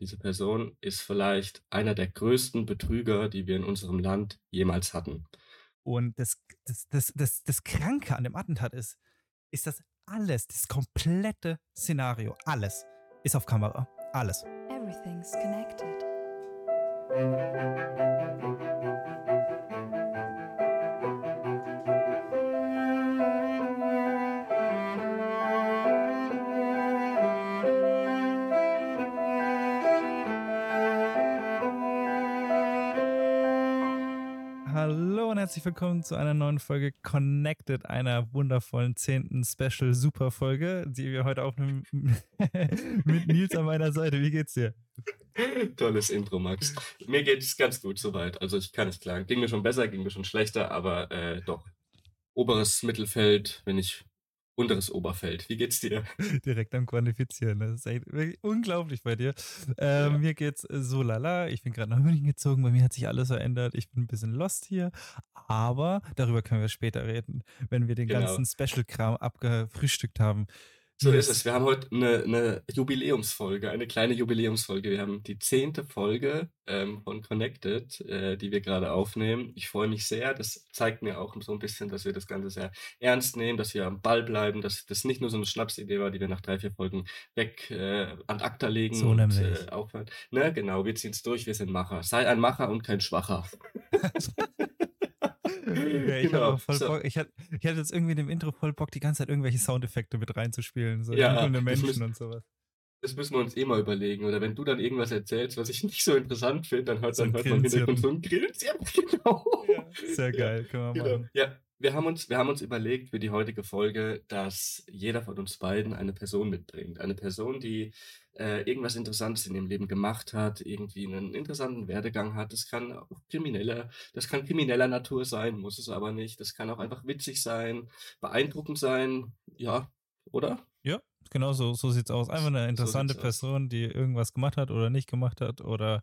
Diese Person ist vielleicht einer der größten Betrüger, die wir in unserem Land jemals hatten. Und das, das, das, das, das Kranke an dem Attentat ist, ist, dass alles, das komplette Szenario, alles ist auf Kamera. Alles. Everything's connected. Herzlich willkommen zu einer neuen Folge Connected, einer wundervollen zehnten Special Super Folge, die wir heute aufnehmen mit Nils an meiner Seite. Wie geht's dir? Tolles Intro, Max. Mir geht's ganz gut soweit. Also ich kann nicht klagen. Ging mir schon besser, ging mir schon schlechter, aber äh, doch. Oberes Mittelfeld, wenn ich unteres Oberfeld. Wie geht's dir? Direkt am Quantifizieren. Das ist echt unglaublich bei dir. Ähm, ja. Mir geht's so lala. Ich bin gerade nach München gezogen. Bei mir hat sich alles verändert. Ich bin ein bisschen lost hier. Aber darüber können wir später reden, wenn wir den genau. ganzen Special-Kram abgefrühstückt haben. So ist es. Wir haben heute eine, eine Jubiläumsfolge, eine kleine Jubiläumsfolge. Wir haben die zehnte Folge ähm, von Connected, äh, die wir gerade aufnehmen. Ich freue mich sehr. Das zeigt mir auch so ein bisschen, dass wir das Ganze sehr ernst nehmen, dass wir am Ball bleiben, dass das nicht nur so eine Schnapsidee war, die wir nach drei, vier Folgen weg äh, an Akta legen so und äh, aufhören. Ne, genau, wir ziehen es durch, wir sind Macher. Sei ein Macher und kein Schwacher. Ja, ich, genau. voll so. Bock, ich, hatte, ich hatte jetzt irgendwie in dem Intro voll Bock, die ganze Zeit irgendwelche Soundeffekte mit reinzuspielen. So ja, Menschen müssen, und sowas. Das müssen wir uns eh mal überlegen. Oder wenn du dann irgendwas erzählst, was ich nicht so interessant finde, dann hört, so dann hört man Hintergrund so ein Grillenzirpen. Genau. Ja, sehr geil, können wir genau. machen. Ja, wir haben uns, wir haben uns überlegt für die heutige Folge, dass jeder von uns beiden eine Person mitbringt. Eine Person, die äh, irgendwas Interessantes in ihrem Leben gemacht hat, irgendwie einen interessanten Werdegang hat. Das kann auch krimineller, das kann krimineller Natur sein, muss es aber nicht. Das kann auch einfach witzig sein, beeindruckend sein, ja, oder? Ja, genau so, so sieht's aus. Einfach eine interessante so Person, die irgendwas gemacht hat oder nicht gemacht hat oder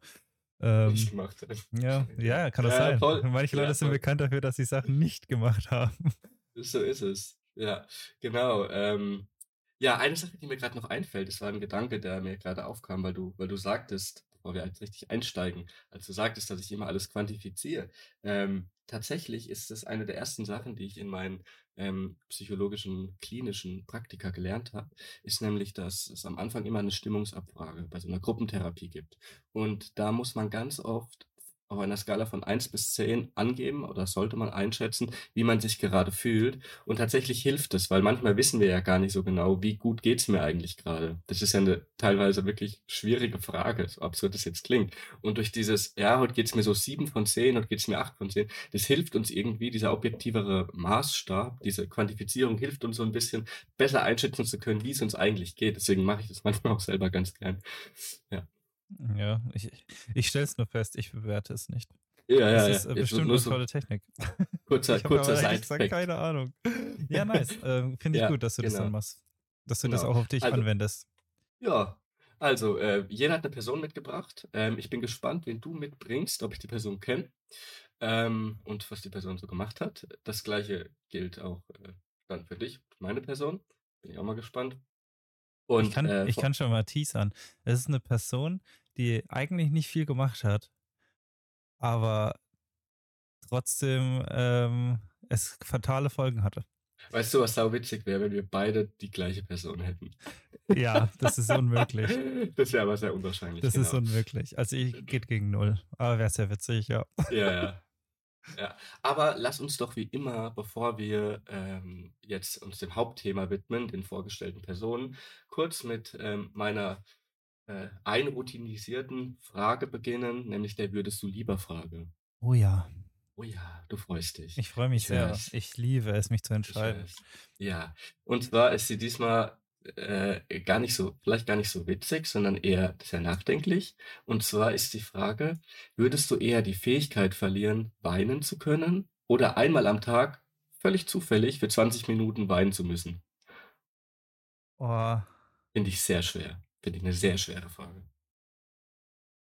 ähm, nicht gemacht Ja, ja, kann das ja, sein. Voll. Manche Leute ja, sind bekannt dafür, dass sie Sachen nicht gemacht haben. So ist es. Ja, genau. Ähm, ja, eine Sache, die mir gerade noch einfällt, das war ein Gedanke, der mir gerade aufkam, weil du, weil du sagtest, bevor wir jetzt richtig einsteigen, als du sagtest, dass ich immer alles quantifiziere. Ähm, tatsächlich ist das eine der ersten Sachen, die ich in meinen ähm, psychologischen, klinischen Praktika gelernt habe, ist nämlich, dass es am Anfang immer eine Stimmungsabfrage bei so einer Gruppentherapie gibt. Und da muss man ganz oft auf einer Skala von eins bis zehn angeben oder sollte man einschätzen, wie man sich gerade fühlt. Und tatsächlich hilft es, weil manchmal wissen wir ja gar nicht so genau, wie gut geht's mir eigentlich gerade. Das ist ja eine teilweise wirklich schwierige Frage, so absurd das jetzt klingt. Und durch dieses, ja, heute geht's mir so sieben von zehn, heute geht's mir acht von zehn, das hilft uns irgendwie, dieser objektivere Maßstab, diese Quantifizierung hilft uns so ein bisschen besser einschätzen zu können, wie es uns eigentlich geht. Deswegen mache ich das manchmal auch selber ganz gern. Ja. Ja, ich, ich stelle es nur fest, ich bewerte es nicht. Ja, ja, das ja. ist äh, bestimmt eine tolle Technik. Kurzer, kurzer Side-Fact. keine Ahnung. Ja, nice. Ähm, Finde ich ja, gut, dass du genau. das dann machst. Dass du genau. das auch auf dich also, anwendest. Ja, also, äh, jeder hat eine Person mitgebracht. Ähm, ich bin gespannt, wen du mitbringst, ob ich die Person kenne ähm, und was die Person so gemacht hat. Das gleiche gilt auch äh, dann für dich, meine Person. Bin ich auch mal gespannt. Und, ich, kann, äh, ich kann schon mal teasern. Es ist eine Person, die eigentlich nicht viel gemacht hat, aber trotzdem ähm, es fatale Folgen hatte. Weißt du, was sau witzig wäre, wenn wir beide die gleiche Person hätten? Ja, das ist unmöglich. das wäre aber sehr unwahrscheinlich. Das genau. ist unmöglich. Also ich geht gegen null. Aber wäre sehr witzig, ja. Ja, ja. Ja, aber lass uns doch wie immer, bevor wir ähm, jetzt uns dem Hauptthema widmen, den vorgestellten Personen, kurz mit ähm, meiner äh, einroutinisierten Frage beginnen, nämlich der Würdest du lieber Frage. Oh ja. Oh ja, du freust dich. Ich freue mich ich sehr. Weiß. Ich liebe es, mich zu entscheiden. Ja, und zwar ist sie diesmal äh, gar nicht so, vielleicht gar nicht so witzig, sondern eher sehr nachdenklich. Und zwar ist die Frage, würdest du eher die Fähigkeit verlieren, weinen zu können oder einmal am Tag völlig zufällig für 20 Minuten weinen zu müssen? Oh. Finde ich sehr schwer. Finde ich eine sehr schwere Frage.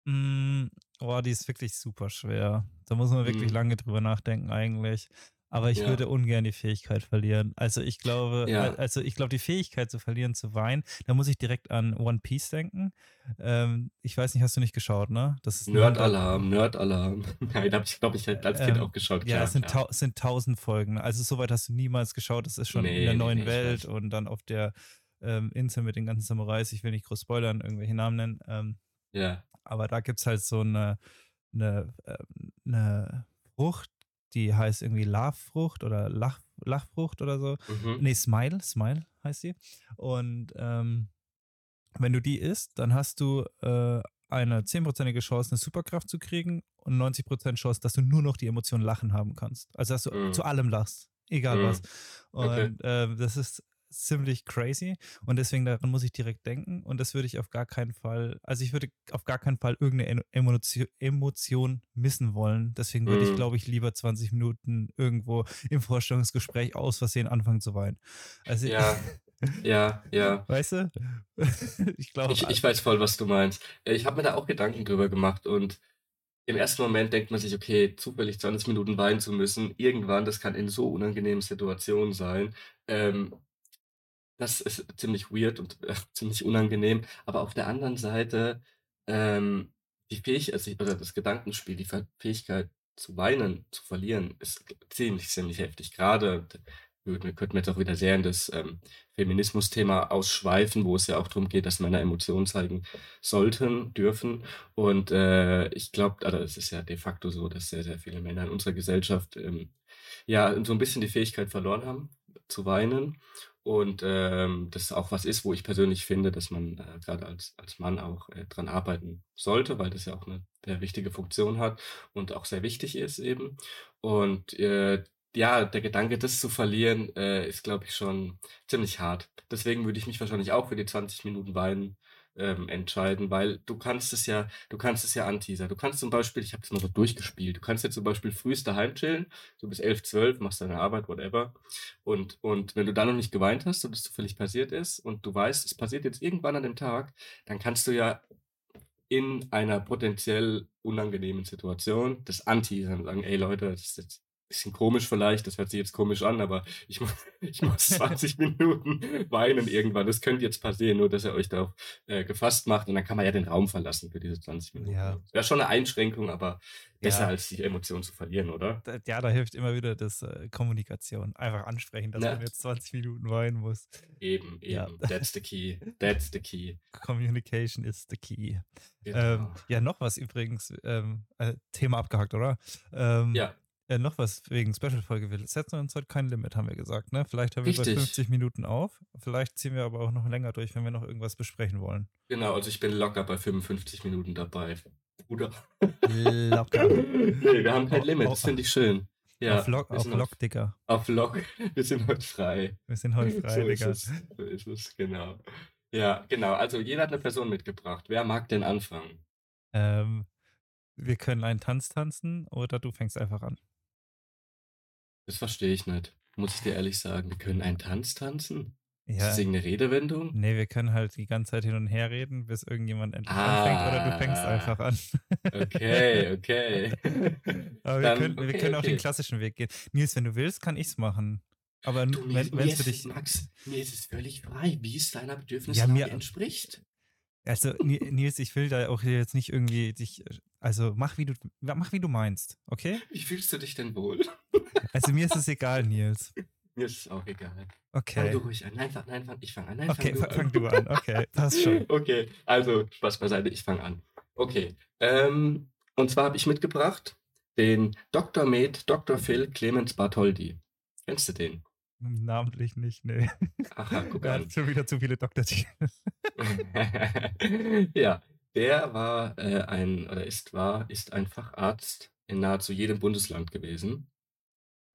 Mm, oh, die ist wirklich super schwer. Da muss man wirklich mm. lange drüber nachdenken eigentlich. Aber ich Ja. würde ungern die Fähigkeit verlieren. Also ich glaube, Ja. also ich glaube, die Fähigkeit zu verlieren, zu weinen, da muss ich direkt an One Piece denken. Ähm, ich weiß nicht, hast du nicht geschaut, ne? Das ist Nerd-Alarm, Nerd-Alarm. Nein, habe ich, glaube ich, halt als Kind Ähm, auch geschaut. Ja, es sind, es sind tausend Folgen. Also soweit hast du niemals geschaut. Das ist schon in Nee, der nee, neuen nee, Welt und dann auf der ähm, Insel mit den ganzen Samurais. Ich will nicht groß spoilern, irgendwelche Namen nennen. Ähm, Ja. aber da gibt es halt so eine, eine, ähm, eine Frucht, die heißt irgendwie Lachfrucht oder Lach, Lachfrucht oder so. Mhm. Nee, Smile, Smile heißt sie. Und ähm, wenn du die isst, dann hast du äh, eine 10%ige Chance, eine Superkraft zu kriegen und 90% Chance, dass du nur noch die Emotion Lachen haben kannst. Also, dass du Mhm. zu allem lachst, egal Mhm. was. Okay. Und ähm, das ist ziemlich crazy und deswegen daran muss ich direkt denken und das würde ich auf gar keinen Fall, also ich würde auf gar keinen Fall irgendeine Emotion, Emotion missen wollen. Deswegen würde ich, Mhm. glaube ich, lieber 20 Minuten irgendwo im Vorstellungsgespräch aus Versehen anfangen zu weinen. Also, Ja. Ja, ja. weißt du? ich glaube, Ich, ich weiß voll, was du meinst. Äh, Ich habe mir da auch Gedanken drüber gemacht und im ersten Moment denkt man sich, okay, zufällig 20 Minuten weinen zu müssen, irgendwann, das kann in so unangenehmen Situationen sein. Ähm, das ist ziemlich weird und äh, ziemlich unangenehm. Aber auf der anderen Seite, ähm, die Fähigkeit, also, oder das Gedankenspiel, die Fähigkeit zu weinen, zu verlieren, ist ziemlich, ziemlich heftig. Gerade, wir könnten jetzt auch wieder sehr in das ähm, Feminismus-Thema ausschweifen, wo es ja auch darum geht, dass Männer Emotionen zeigen sollten, dürfen. Und äh, ich glaube, also es ist ja de facto so, dass sehr, sehr viele Männer in unserer Gesellschaft ähm, ja so ein bisschen die Fähigkeit verloren haben, zu weinen. Und ähm, das auch was ist, wo ich persönlich finde, dass man äh, gerade als, als Mann auch äh, dran arbeiten sollte, weil das ja auch eine sehr wichtige Funktion hat und auch sehr wichtig ist eben. Und äh, ja, der Gedanke, das zu verlieren, äh, ist, glaube ich, schon ziemlich hart. Deswegen würde ich mich wahrscheinlich auch für die 20 Minuten Weinen ähm, entscheiden, weil du kannst es ja, du kannst es ja anteasern. Du kannst zum Beispiel, ich habe das mal so durchgespielt, du kannst jetzt zum Beispiel frühst daheim chillen, so bis 11, 12, machst deine Arbeit, whatever. Und, und wenn du dann noch nicht geweint hast und es zufällig passiert ist und du weißt, es passiert jetzt irgendwann an dem Tag, dann kannst du ja in einer potenziell unangenehmen Situation das anteasern und sagen, ey Leute, das ist jetzt bisschen komisch vielleicht, das hört sich jetzt komisch an, aber ich muss, ich muss 20 Minuten weinen irgendwann. Das könnte jetzt passieren, nur dass ihr euch darauf äh, gefasst macht und dann kann man ja den Raum verlassen für diese 20 Minuten. Ja. Wäre schon eine Einschränkung, aber besser Ja. als die Emotion zu verlieren, oder? Da- ja, da hilft immer wieder das äh, Kommunikation. Einfach ansprechen, dass Ja. man jetzt 20 Minuten weinen muss. Eben, eben. Ja. That's the key. That's the key. Communication is the key. Genau. Ähm, ja, noch was übrigens. Ähm, äh, Thema abgehakt, oder? Ähm, ja, Äh, noch was wegen Special-Folge. Wir setzen uns heute kein Limit, haben wir gesagt. Ne? Vielleicht hören wir bei Richtig. 50 Minuten auf. Vielleicht ziehen wir aber auch noch länger durch, wenn wir noch irgendwas besprechen wollen. genau. Also ich bin locker bei 55 Minuten dabei. Bruder. Locker. nee, wir haben kein Limit. Das finde ich schön. Ja, auf Lock, auf Lock, Dicker. Auf Lock. Wir sind heute frei. Wir sind heute frei, so ist Digga. es. So ist es, genau. Ja, genau. Also jeder hat eine Person mitgebracht. Wer mag denn anfangen? Ähm, wir können einen Tanz tanzen oder du fängst einfach an. Das verstehe ich nicht. Muss ich dir ehrlich sagen. Wir können einen Tanz tanzen? Ist Ja. das irgendeine Redewendung? Nee, wir können halt die ganze Zeit hin und her reden, bis irgendjemand endlich anfängt oder du fängst Ah. einfach an. Okay, okay. Aber wir Dann- können, wir okay, können auch den okay. klassischen Weg gehen. Nils, wenn du willst, kann ich's machen. Aber Du, wenn es für ist, dich. Max, mir ist es völlig frei, wie es deiner Ja, Bedürfnislage mir- entspricht. Also, Ni- Nils, ich will da auch jetzt nicht irgendwie dich. Also mach wie du mach wie du meinst, okay? Wie fühlst du dich denn wohl? Also mir ist es egal, Nils. Mir ist es auch egal. Fang Okay. du ruhig an. Nein, fang, nein, fang, ich fange an. Nein, Okay, fang, fa- du fang an. du an. Okay, passt schon. Okay, also Spaß beiseite, ich fange an. Okay, ähm, und zwar habe ich mitgebracht den Dr. Med Dr. Phil Clemens Bartholdy. Kennst du den? Namentlich nicht, nee. Aha, guck Er hat schon wieder zu viele Doktortitel. ja, der war äh, ein, oder ist, war, ist ein Facharzt in nahezu jedem Bundesland gewesen.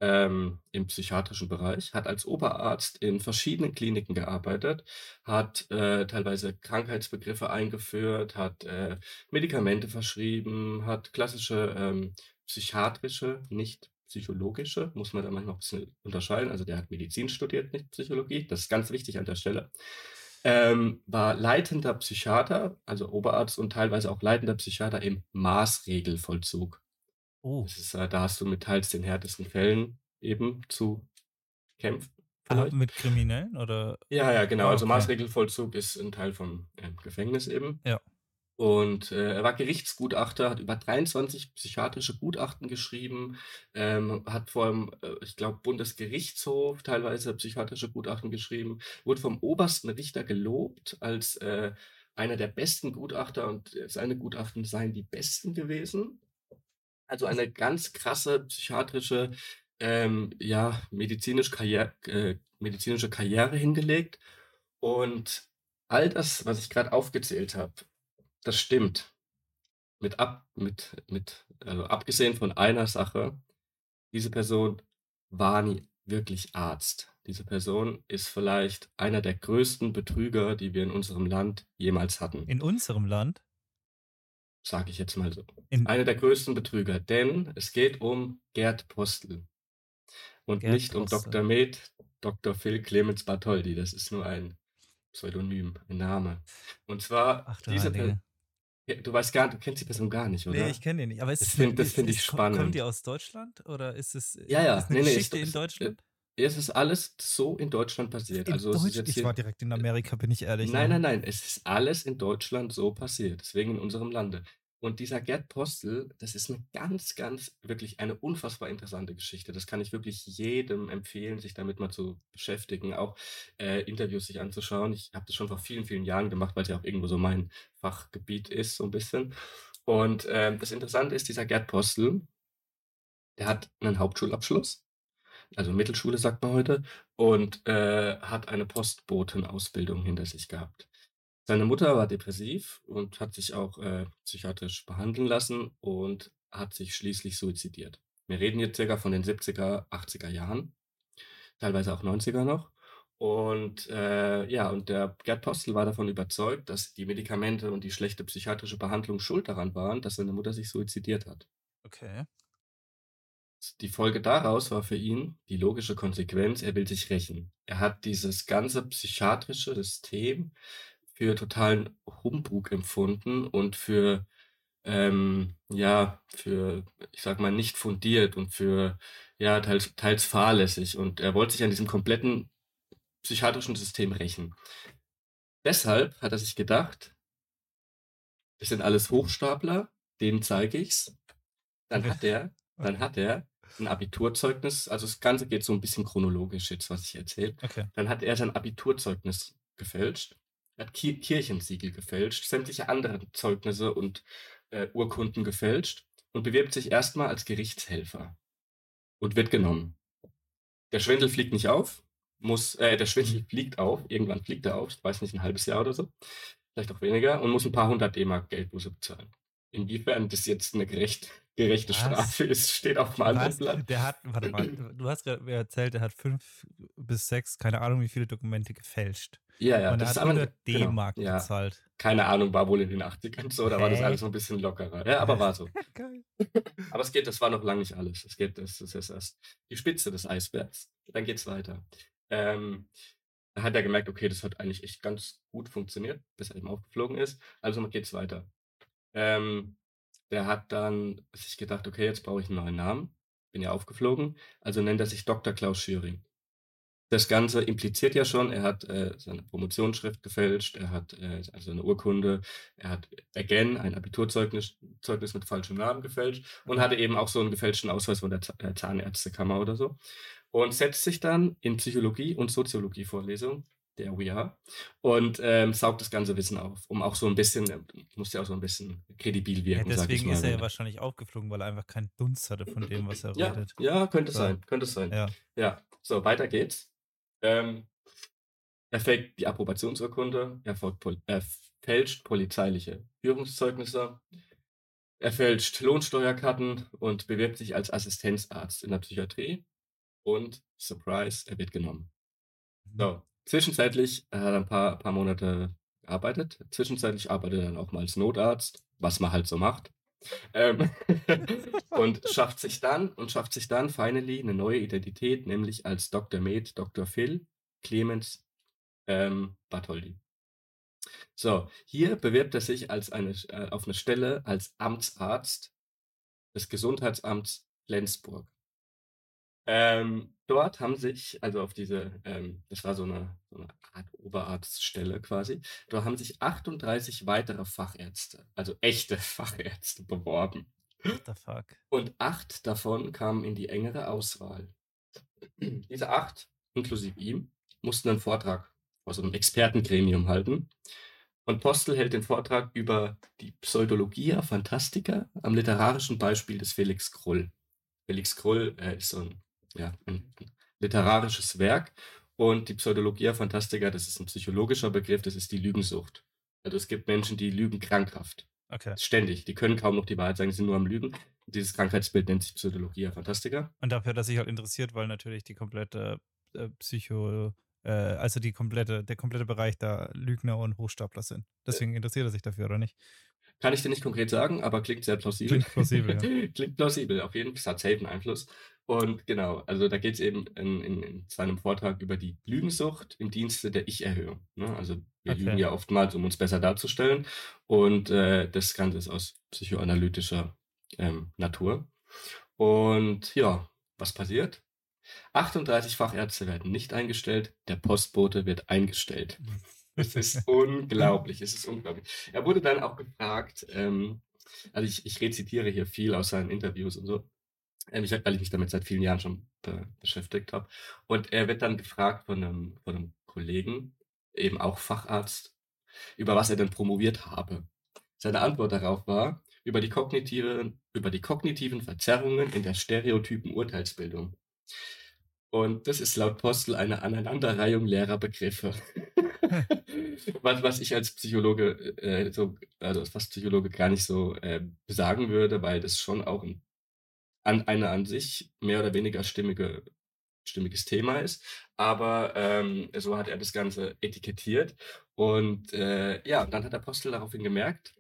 Ähm, im psychiatrischen Bereich, hat als Oberarzt in verschiedenen Kliniken gearbeitet, hat äh, teilweise Krankheitsbegriffe eingeführt, hat äh, Medikamente verschrieben, hat klassische ähm, psychiatrische, nicht psychologische, muss man da manchmal ein bisschen unterscheiden. Also der hat Medizin studiert, nicht Psychologie. Das ist ganz wichtig an der Stelle. Ähm, war leitender Psychiater, also Oberarzt und teilweise auch leitender Psychiater im Maßregelvollzug. Oh. Das ist, äh, da hast du mit teils den härtesten Fällen eben zu kämpfen Ah, vielleicht. mit Kriminellen oder? Ja, ja, genau. Also okay. Maßregelvollzug ist 'n Teil vom, ähm, Gefängnis eben. Ja. Und, äh, er war Gerichtsgutachter, hat über 23 psychiatrische Gutachten geschrieben, ähm, hat vorm, äh, ich glaube, Bundesgerichtshof teilweise psychiatrische Gutachten geschrieben, wurde vom obersten Richter gelobt als, äh, einer der besten Gutachter und, äh, seine Gutachten seien die besten gewesen. Also, eine ganz krasse psychiatrische, ähm, ja, medizinisch Karrier äh, medizinische Karriere hingelegt. Und all das, was ich grad aufgezählt habe, das stimmt. Mit ab mit mit also, abgesehen von einer Sache, diese Person war nie wirklich Arzt. Diese Person ist vielleicht einer der größten Betrüger, die wir in unserem Land jemals hatten. In unserem Land? Sage ich jetzt mal so. In Einer der größten Betrüger, denn es geht um Gerd Postel und Gerd nicht um Postel. Doktor Med, Doktor Phil Clemens Bartholdy. Das ist nur ein Pseudonym, ein Name. Und zwar Ach diese ja, du weißt gar du kennst die Person gar nicht, Ne, ich oder? kenne den nicht. Aber ist Das es 'ne finde ist finde ich ist ko kommt die spannend. aus Deutschland oder ist es Ja, ist ja, 'ne ne, ne, ist Geschichte in ist äh, Deutschland? es ist alles so in Deutschland passiert. In Also, ist Deutsch ich war direkt in Amerika, bin ich ehrlich, Nein, ja. nein, nein, es ist alles in Deutschland so passiert, deswegen in unserem Lande. Und dieser Gerd Postel, das ist 'ne ganz, ganz wirklich eine unfassbar interessante Geschichte. Das kann ich wirklich jedem empfehlen, sich damit mal zu beschäftigen, auch, äh, Interviews sich anzuschauen. Ich habe das schon vor vielen, vielen Jahren gemacht, weil's ja auch irgendwo so mein Fachgebiet ist, so 'n bisschen. Und, ähm, das Interessante ist, dieser Gerd Postel der hat 'nen Hauptschulabschluss, also, Mittelschule sagt man heute, und, äh, hat eine Postbotenausbildung hinter sich gehabt. Seine Mutter war depressiv und hat sich auch, äh, psychiatrisch behandeln lassen und hat sich schließlich suizidiert. Wir reden jetzt circa von den 70er, 80er Jahren, teilweise auch 90er noch. Und, äh, ja, und der Gerd Postel war davon überzeugt, dass die Medikamente und die schlechte psychiatrische Behandlung schuld daran waren, dass seine Mutter sich suizidiert hat. Okay. Die Folge daraus war für ihn die logische Konsequenz, er will sich rächen. Er hat dieses ganze psychiatrische System für totalen Humbug empfunden und für, ähm ja, für, ich sage mal, nicht fundiert und für, ja, teils teils fahrlässig. Und er wollte sich an diesem kompletten psychiatrischen System rächen. Deshalb hat er sich gedacht das sind alles Hochstapler, denen zeige ich's. Dann hat er dann hat er 'n Abiturzeugnis also, das Ganze geht so 'n bisschen chronologisch jetzt, was ich erzähle. Okay. Dann hat er sein Abiturzeugnis gefälscht, hat Ki Kirchensiegel gefälscht, sämtliche anderen Zeugnisse und, äh, Urkunden gefälscht und bewirbt sich erst mal als Gerichtshelfer und wird genommen. Der Schwindel fliegt nicht auf, muss äh, der Schwindel fliegt auf, irgendwann fliegt er auf, ich weiß nicht, 'n 1/2 Jahr oder so, vielleicht auch weniger und muss 'n paar 100 D-Mark Geldbuße bezahlen. Inwiefern das jetzt 'ne gerecht gerechte Was? Strafe ist, steht auf'm anderen Was? Blatt. Der hat warte mal, du hast mir erzählt, der hat 5 bis 6, keine Ahnung, wie viele Dokumente gefälscht. Ja, ja, Und das ist hat aber 'ne 100 genau, D-Mark ja. bezahlt. Keine Ahnung, war wohl in den 80ern so, da war das alles noch 'n bisschen lockerer. Ja, aber war so. Geil. Aber es geht das war noch lang nicht alles. Es geht das ist erst die Spitze des Eisbergs. Dann geht's weiter. Ähm, da hat er gemerkt: „Okay, das hat eigentlich echt ganz gut funktioniert“, bis er eben aufgeflogen ist. Also, geht's weiter. Ähm, der hat dann sich gedacht: „Okay, jetzt brauche ich 'n neuen Namen. Bin ja aufgeflogen, also nennt er sich Doktor Klaus Schüring.“ Das Ganze impliziert ja schon, er hat, äh, seine Promotionsschrift gefälscht, er hat, äh, also 'ne Urkunde, er hat again ein Abiturzeugnis Zeugnis mit falschem Namen gefälscht und hatte eben auch so 'n gefälschten Ausweis von der Z äh, Zahnärztekammer oder so und setzt sich dann in Psychologie und Soziologie-Vorlesungen, there we are, und, ähm, saugt das ganze Wissen auf, um auch so 'n bisschen ähm, muss ja auch so 'n bisschen kredibil Ja, wirken, ich deswegen ist er ja wahrscheinlich aufgeflogen, weil er einfach keinen Dunst hatte von dem, was er Ja, redet. ja, könnte So, sein, könnte sein. ja. Ja, so, weiter geht's. Ähm, er faked die Approbationsurkunde, er folgt Pol er fälscht polizeiliche Führungszeugnisse, er fälscht Lohnsteuerkarten und bewirbt sich als Assistenzarzt in der Psychiatrie und surprise, er wird genommen. Mhm. So, zwischenzeitlich hat er 'n paar paar Monate gearbeitet. Zwischenzeitlich arbeitet er dann auch mal als Notarzt, was man halt so macht. Ähm, und schafft sich dann und schafft sich dann finally 'ne neue Identität, nämlich als Doktor Med, Doktor Phil Clemens, ähm, Bartholdy. So, hier bewirbt er sich als eine äh, auf 'ne Stelle als Amtsarzt des Gesundheitsamts Flensburg. Ähm, dort haben sich also auf diese ähm, das war so 'ne so 'ne Art Oberarztstelle quasi. Da haben sich 38 weitere Fachärzte, also echte Fachärzte beworben. What the fuck? Und 8 davon kamen in die engere Auswahl. Diese 8, inklusive ihm, mussten 'nen Vortrag vor so 'nem Expertengremium halten. Und Postel hält den Vortrag über die Pseudologia Phantastica am literarischen Beispiel des Felix Krull. Felix Krull, äh, ist so 'n ja, 'n literarisches Werk und die Pseudologia Phantastica, das ist 'n psychologischer Begriff, das ist die Lügensucht. Also, es gibt Menschen, die lügen krankhaft. Okay. Ständig. Die können kaum noch die Wahrheit sagen, die sind nur am Lügen. Dieses Krankheitsbild nennt sich Pseudologia Phantastica. Und dafür hat er sich halt interessiert, weil natürlich die komplette, äh, Psycho äh, also die komplette der komplette Bereich da Lügner und Hochstapler sind. Äh Deswegen interessiert er sich dafür, oder nicht? Kann ich dir nicht konkret sagen, aber klingt sehr plausibel. Klingt plausibel, ja. Klingt plausibel, auf jeden F es hat safe 'n Einfluss. Und genau, also da geht's eben in in in seinem Vortrag über die Lügensucht im Dienste der Ich-Erhöhung, ne? Also, wir lügen Okay. ja oftmals, um uns besser darzustellen und, äh, das Ganze ist aus psychoanalytischer, ähm, Natur. Und ja, was passiert? 38 Fachärzte werden nicht eingestellt, der Postbote wird eingestellt. Es ist unglaublich, es ist unglaublich. Er wurde dann auch gefragt, ähm also ich ich rezitiere hier viel aus seinen Interviews und so. Ähm, ich weil ich mich damit seit vielen Jahren schon be beschäftigt habe. Und er wird dann gefragt von 'nem von 'nem Kollegen, eben auch Facharzt, über was er denn promoviert habe. Seine Antwort darauf war: „Über die kognitive über die kognitiven Verzerrungen in der stereotypen Urteilsbildung.“ Und das ist laut Postel eine Aneinanderreihung leerer Begriffe. Was was ich als Psychologe, äh, so also als Fachpsychologe gar nicht so, ähm, sagen würde, weil das schon auch 'n an eine an sich mehr oder weniger stimmige stimmiges Thema ist. Aber, ähm, so hat er das Ganze etikettiert. Und, äh, ja, dann hat der Postel daraufhin gemerkt,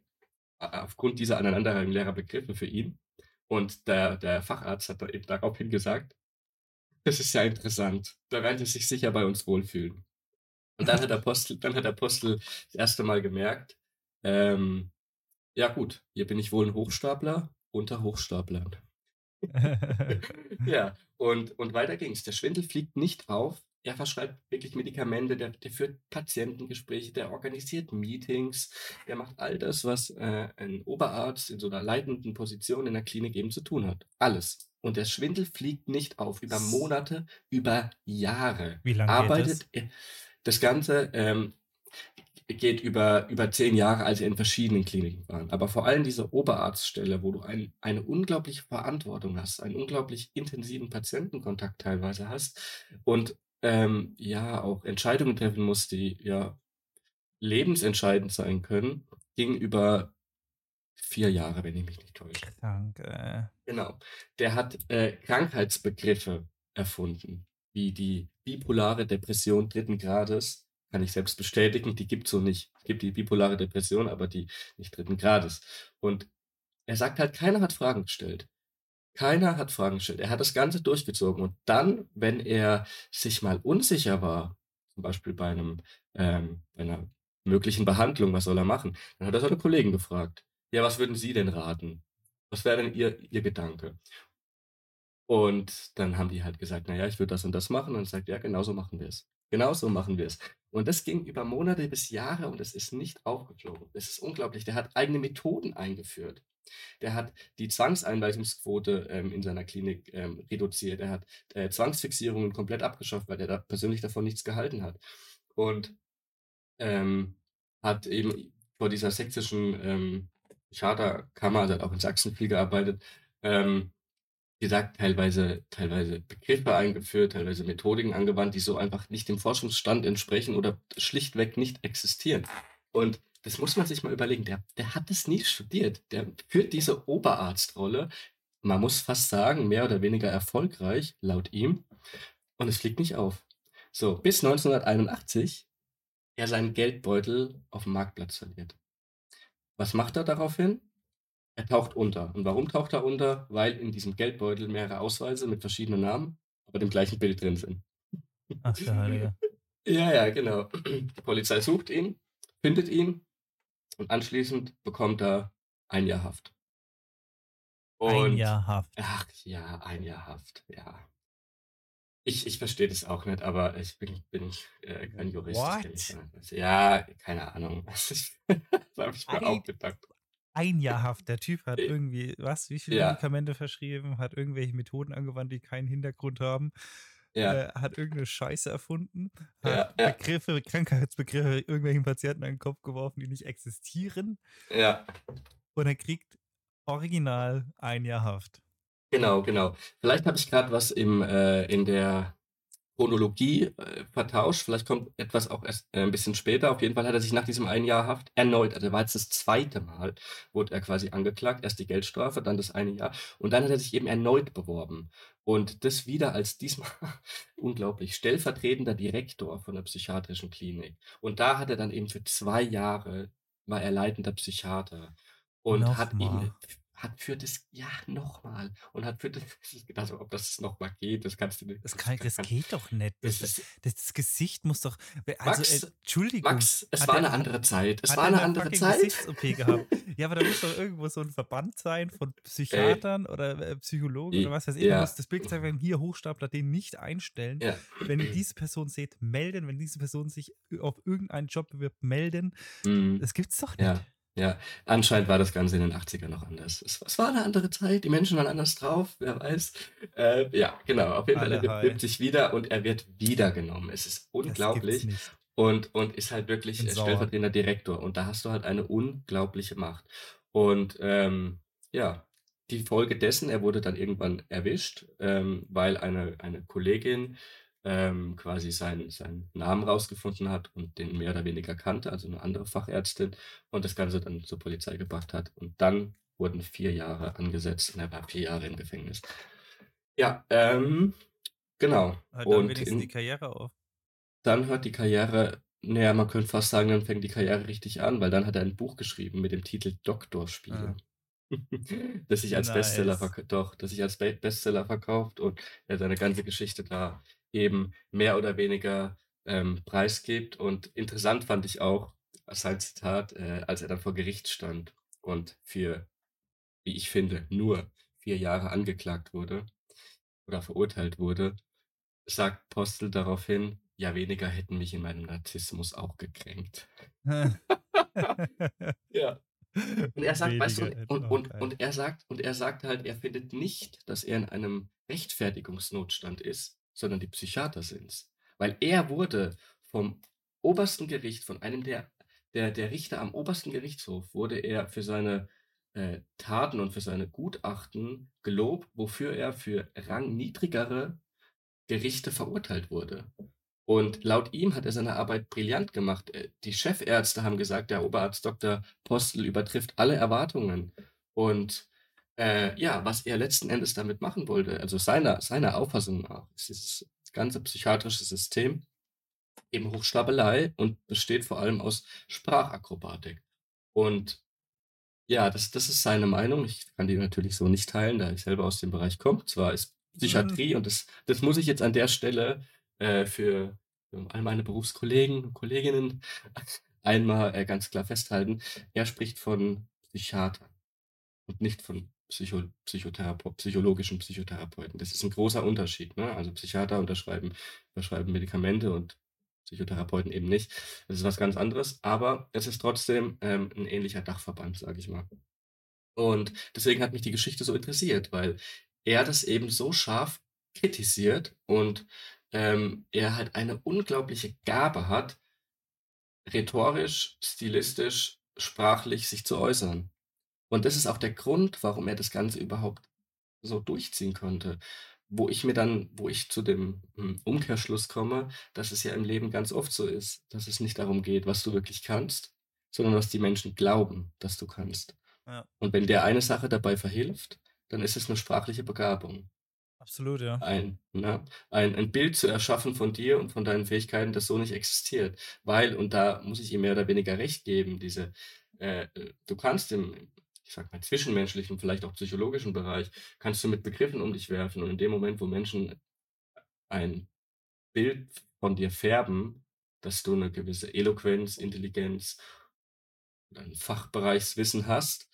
aufgrund dieser Aneinanderreihung leerer Begriffe für ihn und der der Facharzt hat da eben daraufhin gesagt: „Das ist ja interessant. Da werden Sie sich sicher bei uns wohlfühlen.“ Und dann hat der Postel dann hat der Postel das 1. Mal gemerkt, ähm: „Ja gut, hier bin ich wohl 'n Hochstapler unter Hochstaplern.“ Ja, und und weiter ging's. Der Schwindel fliegt nicht auf. Er verschreibt wirklich Medikamente, der der führt Patientengespräche, der organisiert Meetings, der macht all das, was, äh, ein Oberarzt in so 'ner leitenden Position in der Klinik eben zu tun hat. Alles. Und der Schwindel fliegt nicht auf über Monate, über Jahre Wie lang geht das? arbeitet er das Ganze, ähm, geht über über 10 Jahre, als er in verschiedenen Kliniken war. Aber vor allem diese Oberarztstelle, wo du ein eine unglaubliche Verantwortung hast, einen unglaublich intensiven Patientenkontakt teilweise hast und, ähm, ja, auch Entscheidungen treffen musst, die, ja, lebensentscheidend sein können, ging über 4 Jahre, wenn ich mich nicht täusche. Krank, äh. Genau. Der hat, äh, Krankheitsbegriffe erfunden, wie die bipolare Depression 3. Grades. Kann ich selbst bestätigen, die gibt's so nicht. Es gibt die bipolare Depression, aber die nicht 3. Grades. Und er sagt halt, keiner hat Fragen gestellt. Keiner hat Fragen gestellt. Er hat das Ganze durchgezogen. Und dann, wenn er sich mal unsicher war, zum Beispiel bei 'nem ähm, bei 'ner möglichen Behandlung, was soll er machen? Dann hat er seine Kollegen gefragt: „Ja, was würden Sie denn raten? Was wäre denn Ihr Ihr Gedanke?“ Und dann haben die halt gesagt: „Na ja, ich würde das und das machen.“ Und sagt er: „Genauso machen wir's. Genauso machen wir's.“ Und das ging über Monate bis Jahre und es ist nicht aufgeflogen. Es ist unglaublich. Der hat eigene Methoden eingeführt. Der hat die Zwangseinweisungsquote, ähm, in seiner Klinik, ähm, reduziert. Er hat, äh, Zwangsfixierungen komplett abgeschafft, weil der da persönlich davon nichts gehalten hat. Und, ähm, hat eben vor dieser sächsischen, ähm, Psychiaterkammer also, er hat auch in Sachsen viel gearbeitet, ähm, gesagt, teilweise teilweise Begriffe eingeführt, teilweise Methodiken angewandt, die so einfach nicht dem Forschungsstand entsprechen oder schlichtweg nicht existieren. Und das muss man sich mal überlegen. Der der hat das nie studiert. Der führt diese Oberarztrolle, man muss fast sagen, mehr oder weniger erfolgreich laut ihm und es fliegt nicht auf. So, bis 1981 er seinen Geldbeutel auf'm Marktplatz verliert. Was macht er daraufhin? Er taucht unter. Und warum taucht er unter? Weil in diesem Geldbeutel mehrere Ausweise mit verschiedenen Namen, aber dem gleichen Bild drin sind. Ach du Heiliger. Ja, ja, genau. Die Polizei sucht ihn, findet ihn und anschließend bekommt er 1 Jahr Haft. 1 Und Jahr Haft. ach ja, 1 Jahr Haft, ja. Ich ich verstehe das auch nicht, aber ich bin bin, äh, kein Jurist. Ja, keine Ahnung. Das habe ich mir Ei auch gedacht. 1 Jahr Haft. Der Typ hat Äh, irgendwie was? Wie viele ja. Medikamente verschrieben, hat irgendwelche Methoden angewandt, die keinen Hintergrund haben, Ja. äh, hat irgend 'ne Scheiße erfunden, hat Ja. Begriffe Krankheitsbegriffe irgendwelchen Patienten an 'n Kopf geworfen, die nicht existieren Ja. und er kriegt original 1 Jahr Haft. Genau, genau. Vielleicht habe ich grad was im äh, in der Chronologie, äh, vertauscht. Vielleicht kommt etwas auch erst, äh, 'n bisschen später. Auf jeden Fall hat er sich nach diesem 1 Jahr Haft erneut also, war jetzt das 2. Mal wurde er quasi angeklagt. Erst die Geldstrafe, dann das eine Jahr. Und dann hat er sich eben erneut beworben. Und das wieder als diesmal unglaublich, stellvertretender Direktor von 'ner psychiatrischen Klinik. Und da hat er dann eben für 2 Jahre war er leitender Psychiater und Noch hat f hat für das ja, noch mal und hat für das ich gedacht, ob das noch mal geht, das kannst du dir Das das kann das kann geht doch nicht. Das das das Gesicht muss doch also, äh, Max Entschuldigung, Max, es war 'ne der hat andere Zeit. Es war der 'ne 'ne andere Zeit. Gesichts-OP gehabt? Ja, aber da muss doch irgendwo so 'n Verband sein von. Psychiatern oder, äh, Psychologen oder J was weiß ich. Da muss ja. das Bild gezeigt werden: „Hier Hochstapler, den nicht einstellen. Ja. Wenn ihr diese Person seht, melden. Wenn diese Person sich ü auf irgendeinen Job bewirbt, melden.“ Mhm. Das gibt's doch nicht. Ja, ja. Anscheinend war das Ganze in den 80ern noch anders. Es es war 'ne andere Zeit, die Menschen waren anders drauf, wer weiß. Äh, ja, genau. Auf jeden Fall, er bewirbt high. sich wieder und er wird wieder genommen. Es ist unglaublich und und ist halt wirklich, äh, stellvertretender Direktor. Und da hast du halt eine unglaubliche Macht. Und, ähm, ja, die Folge dessen, er wurde dann irgendwann erwischt, ähm, weil eine eine Kollegin, ähm, quasi seinen seinen Namen rausgefunden hat und den mehr oder weniger kannte, also 'ne andere Fachärztin und das Ganze dann zur Polizei gebracht hat. Und dann wurden 4 Jahre angesetzt und er war 4 Jahre im Gefängnis. Ja, ähm, genau. Hört dann Und wenigstens die in Karriere auf. Dann hört die Karriere na ja, man könnte fast sagen, dann fängt die Karriere richtig an, weil dann hat er 'n Buch geschrieben mit dem Titel „Doktorspiele“, Ah. das sich als Bestseller Nice. verk doch, das sich als Be Bestseller verkauft und er seine ganze Geschichte da eben mehr oder weniger, ähm, preisgibt. Und interessant fand ich auch sein Zitat, äh, als er dann vor Gericht stand und für, wie ich finde, nur 4 Jahre angeklagt wurde oder verurteilt wurde, sagt Postel daraufhin: „Ja, weniger hätten mich in meinem Narzissmus auch gekränkt.“ Ja. Und er sagt, weißt du und und geil. und er sagt und er sagt halt, er findet nicht, dass er in einem Rechtfertigungsnotstand ist, sondern die Psychiater sind's. Weil er wurde vom obersten Gericht, von einem der der der Richter am obersten Gerichtshof wurde er für seine, äh, Taten und für seine Gutachten gelobt, wofür er für rangniedrigere Gerichte verurteilt wurde. Und laut ihm hat er seine Arbeit brillant gemacht. Äh, die Chefärzte haben gesagt, der Oberarzt Doktor Postel übertrifft alle Erwartungen. Und, äh, ja, was er letzten Endes damit machen wollte, also seiner seiner Auffassung nach, ist dieses ganze psychiatrische System eben Hochstapelei und besteht vor allem aus Sprachakrobatik. Und ja, das das ist seine Meinung. Ich kann die natürlich so nicht teilen, da ich selber aus dem Bereich komme. Zwar ist Mhm. Psychiatrie und das das muss ich jetzt an der Stelle, äh, für all meine Berufskollegen und Kolleginnen einmal, äh, ganz klar festhalten. Er spricht von Psychiatern und nicht von Psycho Psychotherapeut psychologischen Psychotherapeuten. Das ist 'n großer Unterschied, ne? Also, Psychiater unterschreiben verschreiben Medikamente und Psychotherapeuten eben nicht. Das ist was ganz anderes, aber es ist trotzdem, ähm, 'n ähnlicher Dachverband, sage ich mal. Und deswegen hat mich die Geschichte so interessiert, weil er das eben so scharf kritisiert und, ähm, er halt eine unglaubliche Gabe hat rhetorisch, stilistisch, sprachlich sich zu äußern. Und das ist auch der Grund, warum er das Ganze überhaupt so durchziehen konnte. Wo ich mir dann wo ich zu dem, hm, Umkehrschluss komme, dass es ja im Leben ganz oft so ist, dass es nicht darum geht, was du wirklich kannst, sondern was die Menschen glauben, dass du kannst. Ja. Und wenn der eine Sache dabei verhilft, dann ist es 'ne sprachliche Begabung. Absolut, ja. Ein ne, ein ein Bild zu erschaffen von dir und von deinen Fähigkeiten, das so nicht existiert. Weil und da muss ich ihm mehr oder weniger recht geben, diese äh, äh, du kannst im, ich sage mal, zwischenmenschlichen, vielleicht auch psychologischen Bereich kannst du mit Begriffen um dich werfen und in dem Moment, wo Menschen ein Bild von dir färben, dass du 'ne gewisse Eloquenz, Intelligenz ein Fachbereichswissen hast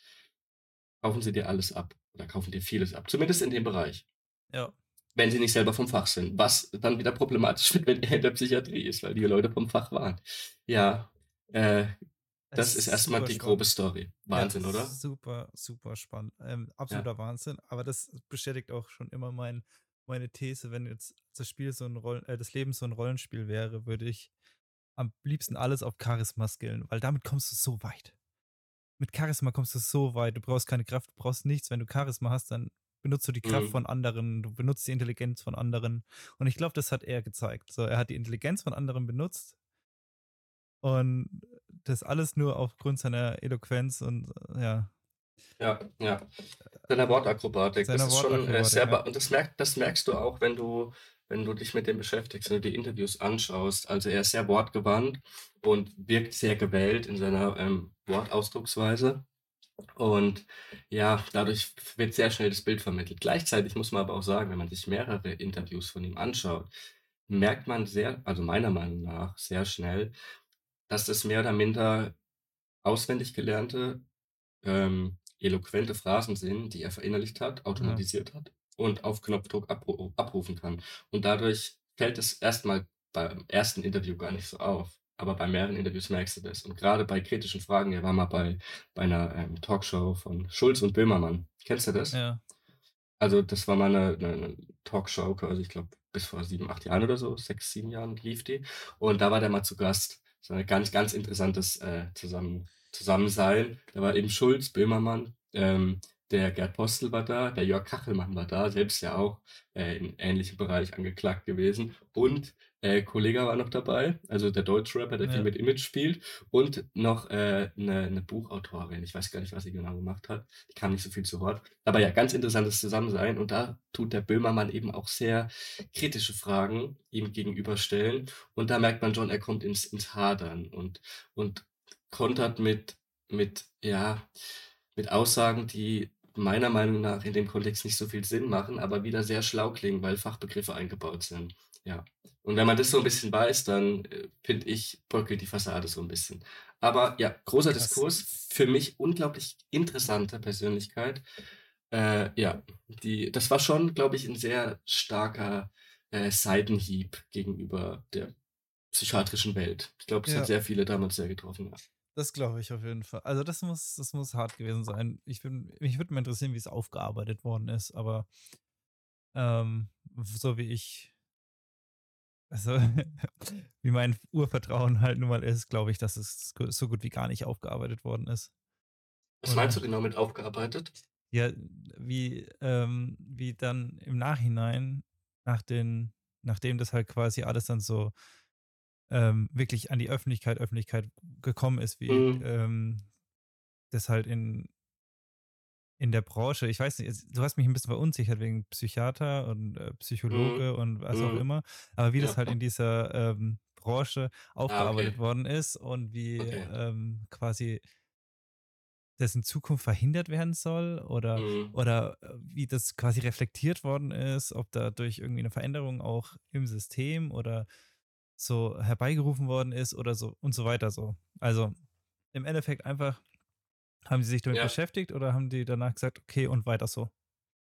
kaufen sie dir alles ab oder kaufen dir vieles ab, zumindest in dem Bereich. Ja. wenn sie nicht selber vom Fach sind, was dann wieder problematisch wird, wenn er in der Psychiatrie ist, weil die Leute vom Fach waren. Ja, äh, das ist ist erst mal super die grobe. Story. Ja, Wahnsinn, oder? super, super spannend. Ähm, Ja. absoluter Wahnsinn. Aber das bestätigt auch schon immer mein, meine These, wenn jetzt das Spiel so ein Rollen, äh, das Leben so ein Rollenspiel wäre, würde ich am liebsten alles auf Charisma skillen, weil damit kommst du so weit. Mit Charisma kommst du so weit. Du brauchst keine Kraft, du brauchst nichts. Wenn du Charisma hast, dann benutzt du die Kraft Mhm. von anderen, du benutzt die Intelligenz von anderen. Und ich glaube, das hat er gezeigt. So, er hat die Intelligenz von anderen benutzt und das alles nur aufgrund seiner Eloquenz und äh, ja, Ja, ja. Seiner Wortakrobatik. Das seiner ist schon, äh, sehr ja. und das merk das merkst du auch, wenn du wenn du dich mit dem beschäftigst, wenn du die Interviews anschaust. Also, er ist sehr wortgewandt und wirkt sehr gewählt in seiner, ähm, Wortausdrucksweise. Und ja, dadurch wird sehr schnell das Bild vermittelt. Gleichzeitig muss man aber auch sagen, wenn man sich mehrere Interviews von ihm anschaut, merkt man sehr also meiner Meinung nach sehr schnell, dass das mehr oder minder auswendig gelernte ähm, eloquente Phrasen sind, die er verinnerlicht hat, Ja. automatisiert hat und auf Knopfdruck abru abrufen kann. Und dadurch fällt es erstmal beim ersten Interview gar nicht so auf, aber bei mehreren Interviews merkst du das. Und gerade bei kritischen Fragen er war mal bei bei 'ner, ähm, Talkshow von Schulz und Böhmermann. Kennst du das? Ja. Also, das war mal 'ne 'ne 'ne Talkshow quasi, ich glaube, bis vor 7, 8 Jahren oder so, 6, 7 Jahren lief die. Und da war der mal zu Gast. Das war 'n ganz, ganz interessantes, äh, Zusammen Zusammensein. Da war eben Schulz, Böhmermann, ähm, der Gerd Postel war da, der Jörg Kachelmann war da, selbst ja auch, äh, im ähnlichen Bereich angeklagt gewesen. Und, äh, Kollegah war noch dabei, also der Deutschrapper, der viel Ja. mit Image spielt und noch, äh, 'ne 'ne Buchautorin. Ich weiß gar nicht, was sie genau gemacht hat. Die kam nicht so viel zu Wort. Aber ja, ganz interessantes Zusammensein und da tut der Böhmermann eben auch sehr kritische Fragen ihm gegenüberstellen und da merkt man schon, er kommt ins ins Hadern und und kontert mit mit ja, mit Aussagen, die meiner Meinung nach in dem Kontext nicht so viel Sinn machen, aber wieder sehr schlau klingen, weil Fachbegriffe eingebaut sind. Ja. Und wenn man das so 'n bisschen weiß, dann, äh, finde ich, bröckelt die Fassade so 'n bisschen. Aber ja, großer Krass. Diskurs, für mich unglaublich interessante Persönlichkeit. Äh, ja, die das war schon, glaube ich, 'n sehr starker, äh, Seitenhieb gegenüber der psychiatrischen Welt. Ich glaube, es hat Ja. sehr viele damals sehr getroffen, ja. Das glaube ich auf jeden Fall. Also, das muss das muss hart gewesen sein. Ich bin mich würde mal interessieren, wie's aufgearbeitet worden ist, aber ähm, so wie ich also, wie mein Urvertrauen halt nun mal ist, glaube ich, dass es so gut wie gar nicht aufgearbeitet worden ist. Was meinst du genau mit aufgearbeitet? Ja, wie ähm, wie dann im Nachhinein, nach den nachdem das halt quasi alles dann so, ähm, wirklich an die Öffentlichkeit Öffentlichkeit gekommen ist, wie, Mhm. ähm, das halt in in der Branche ich weiß nicht, du hast mich 'n bisschen verunsichert wegen Psychiater und, äh, Mhm. Psychologe und was auch Mhm. immer, aber wie das Ja. halt in dieser, ähm, Branche Ah, aufgearbeitet okay. worden ist und wie, Okay. ähm, quasi das in Zukunft verhindert werden soll oder Mhm. oder, äh, wie das quasi reflektiert worden ist, ob dadurch irgendwie 'ne Veränderung auch im System oder so herbeigerufen worden ist oder so und so weiter so. Also, im Endeffekt einfach haben sie sich damit Ja. beschäftigt oder haben die danach gesagt: „Okay, und weiter so?“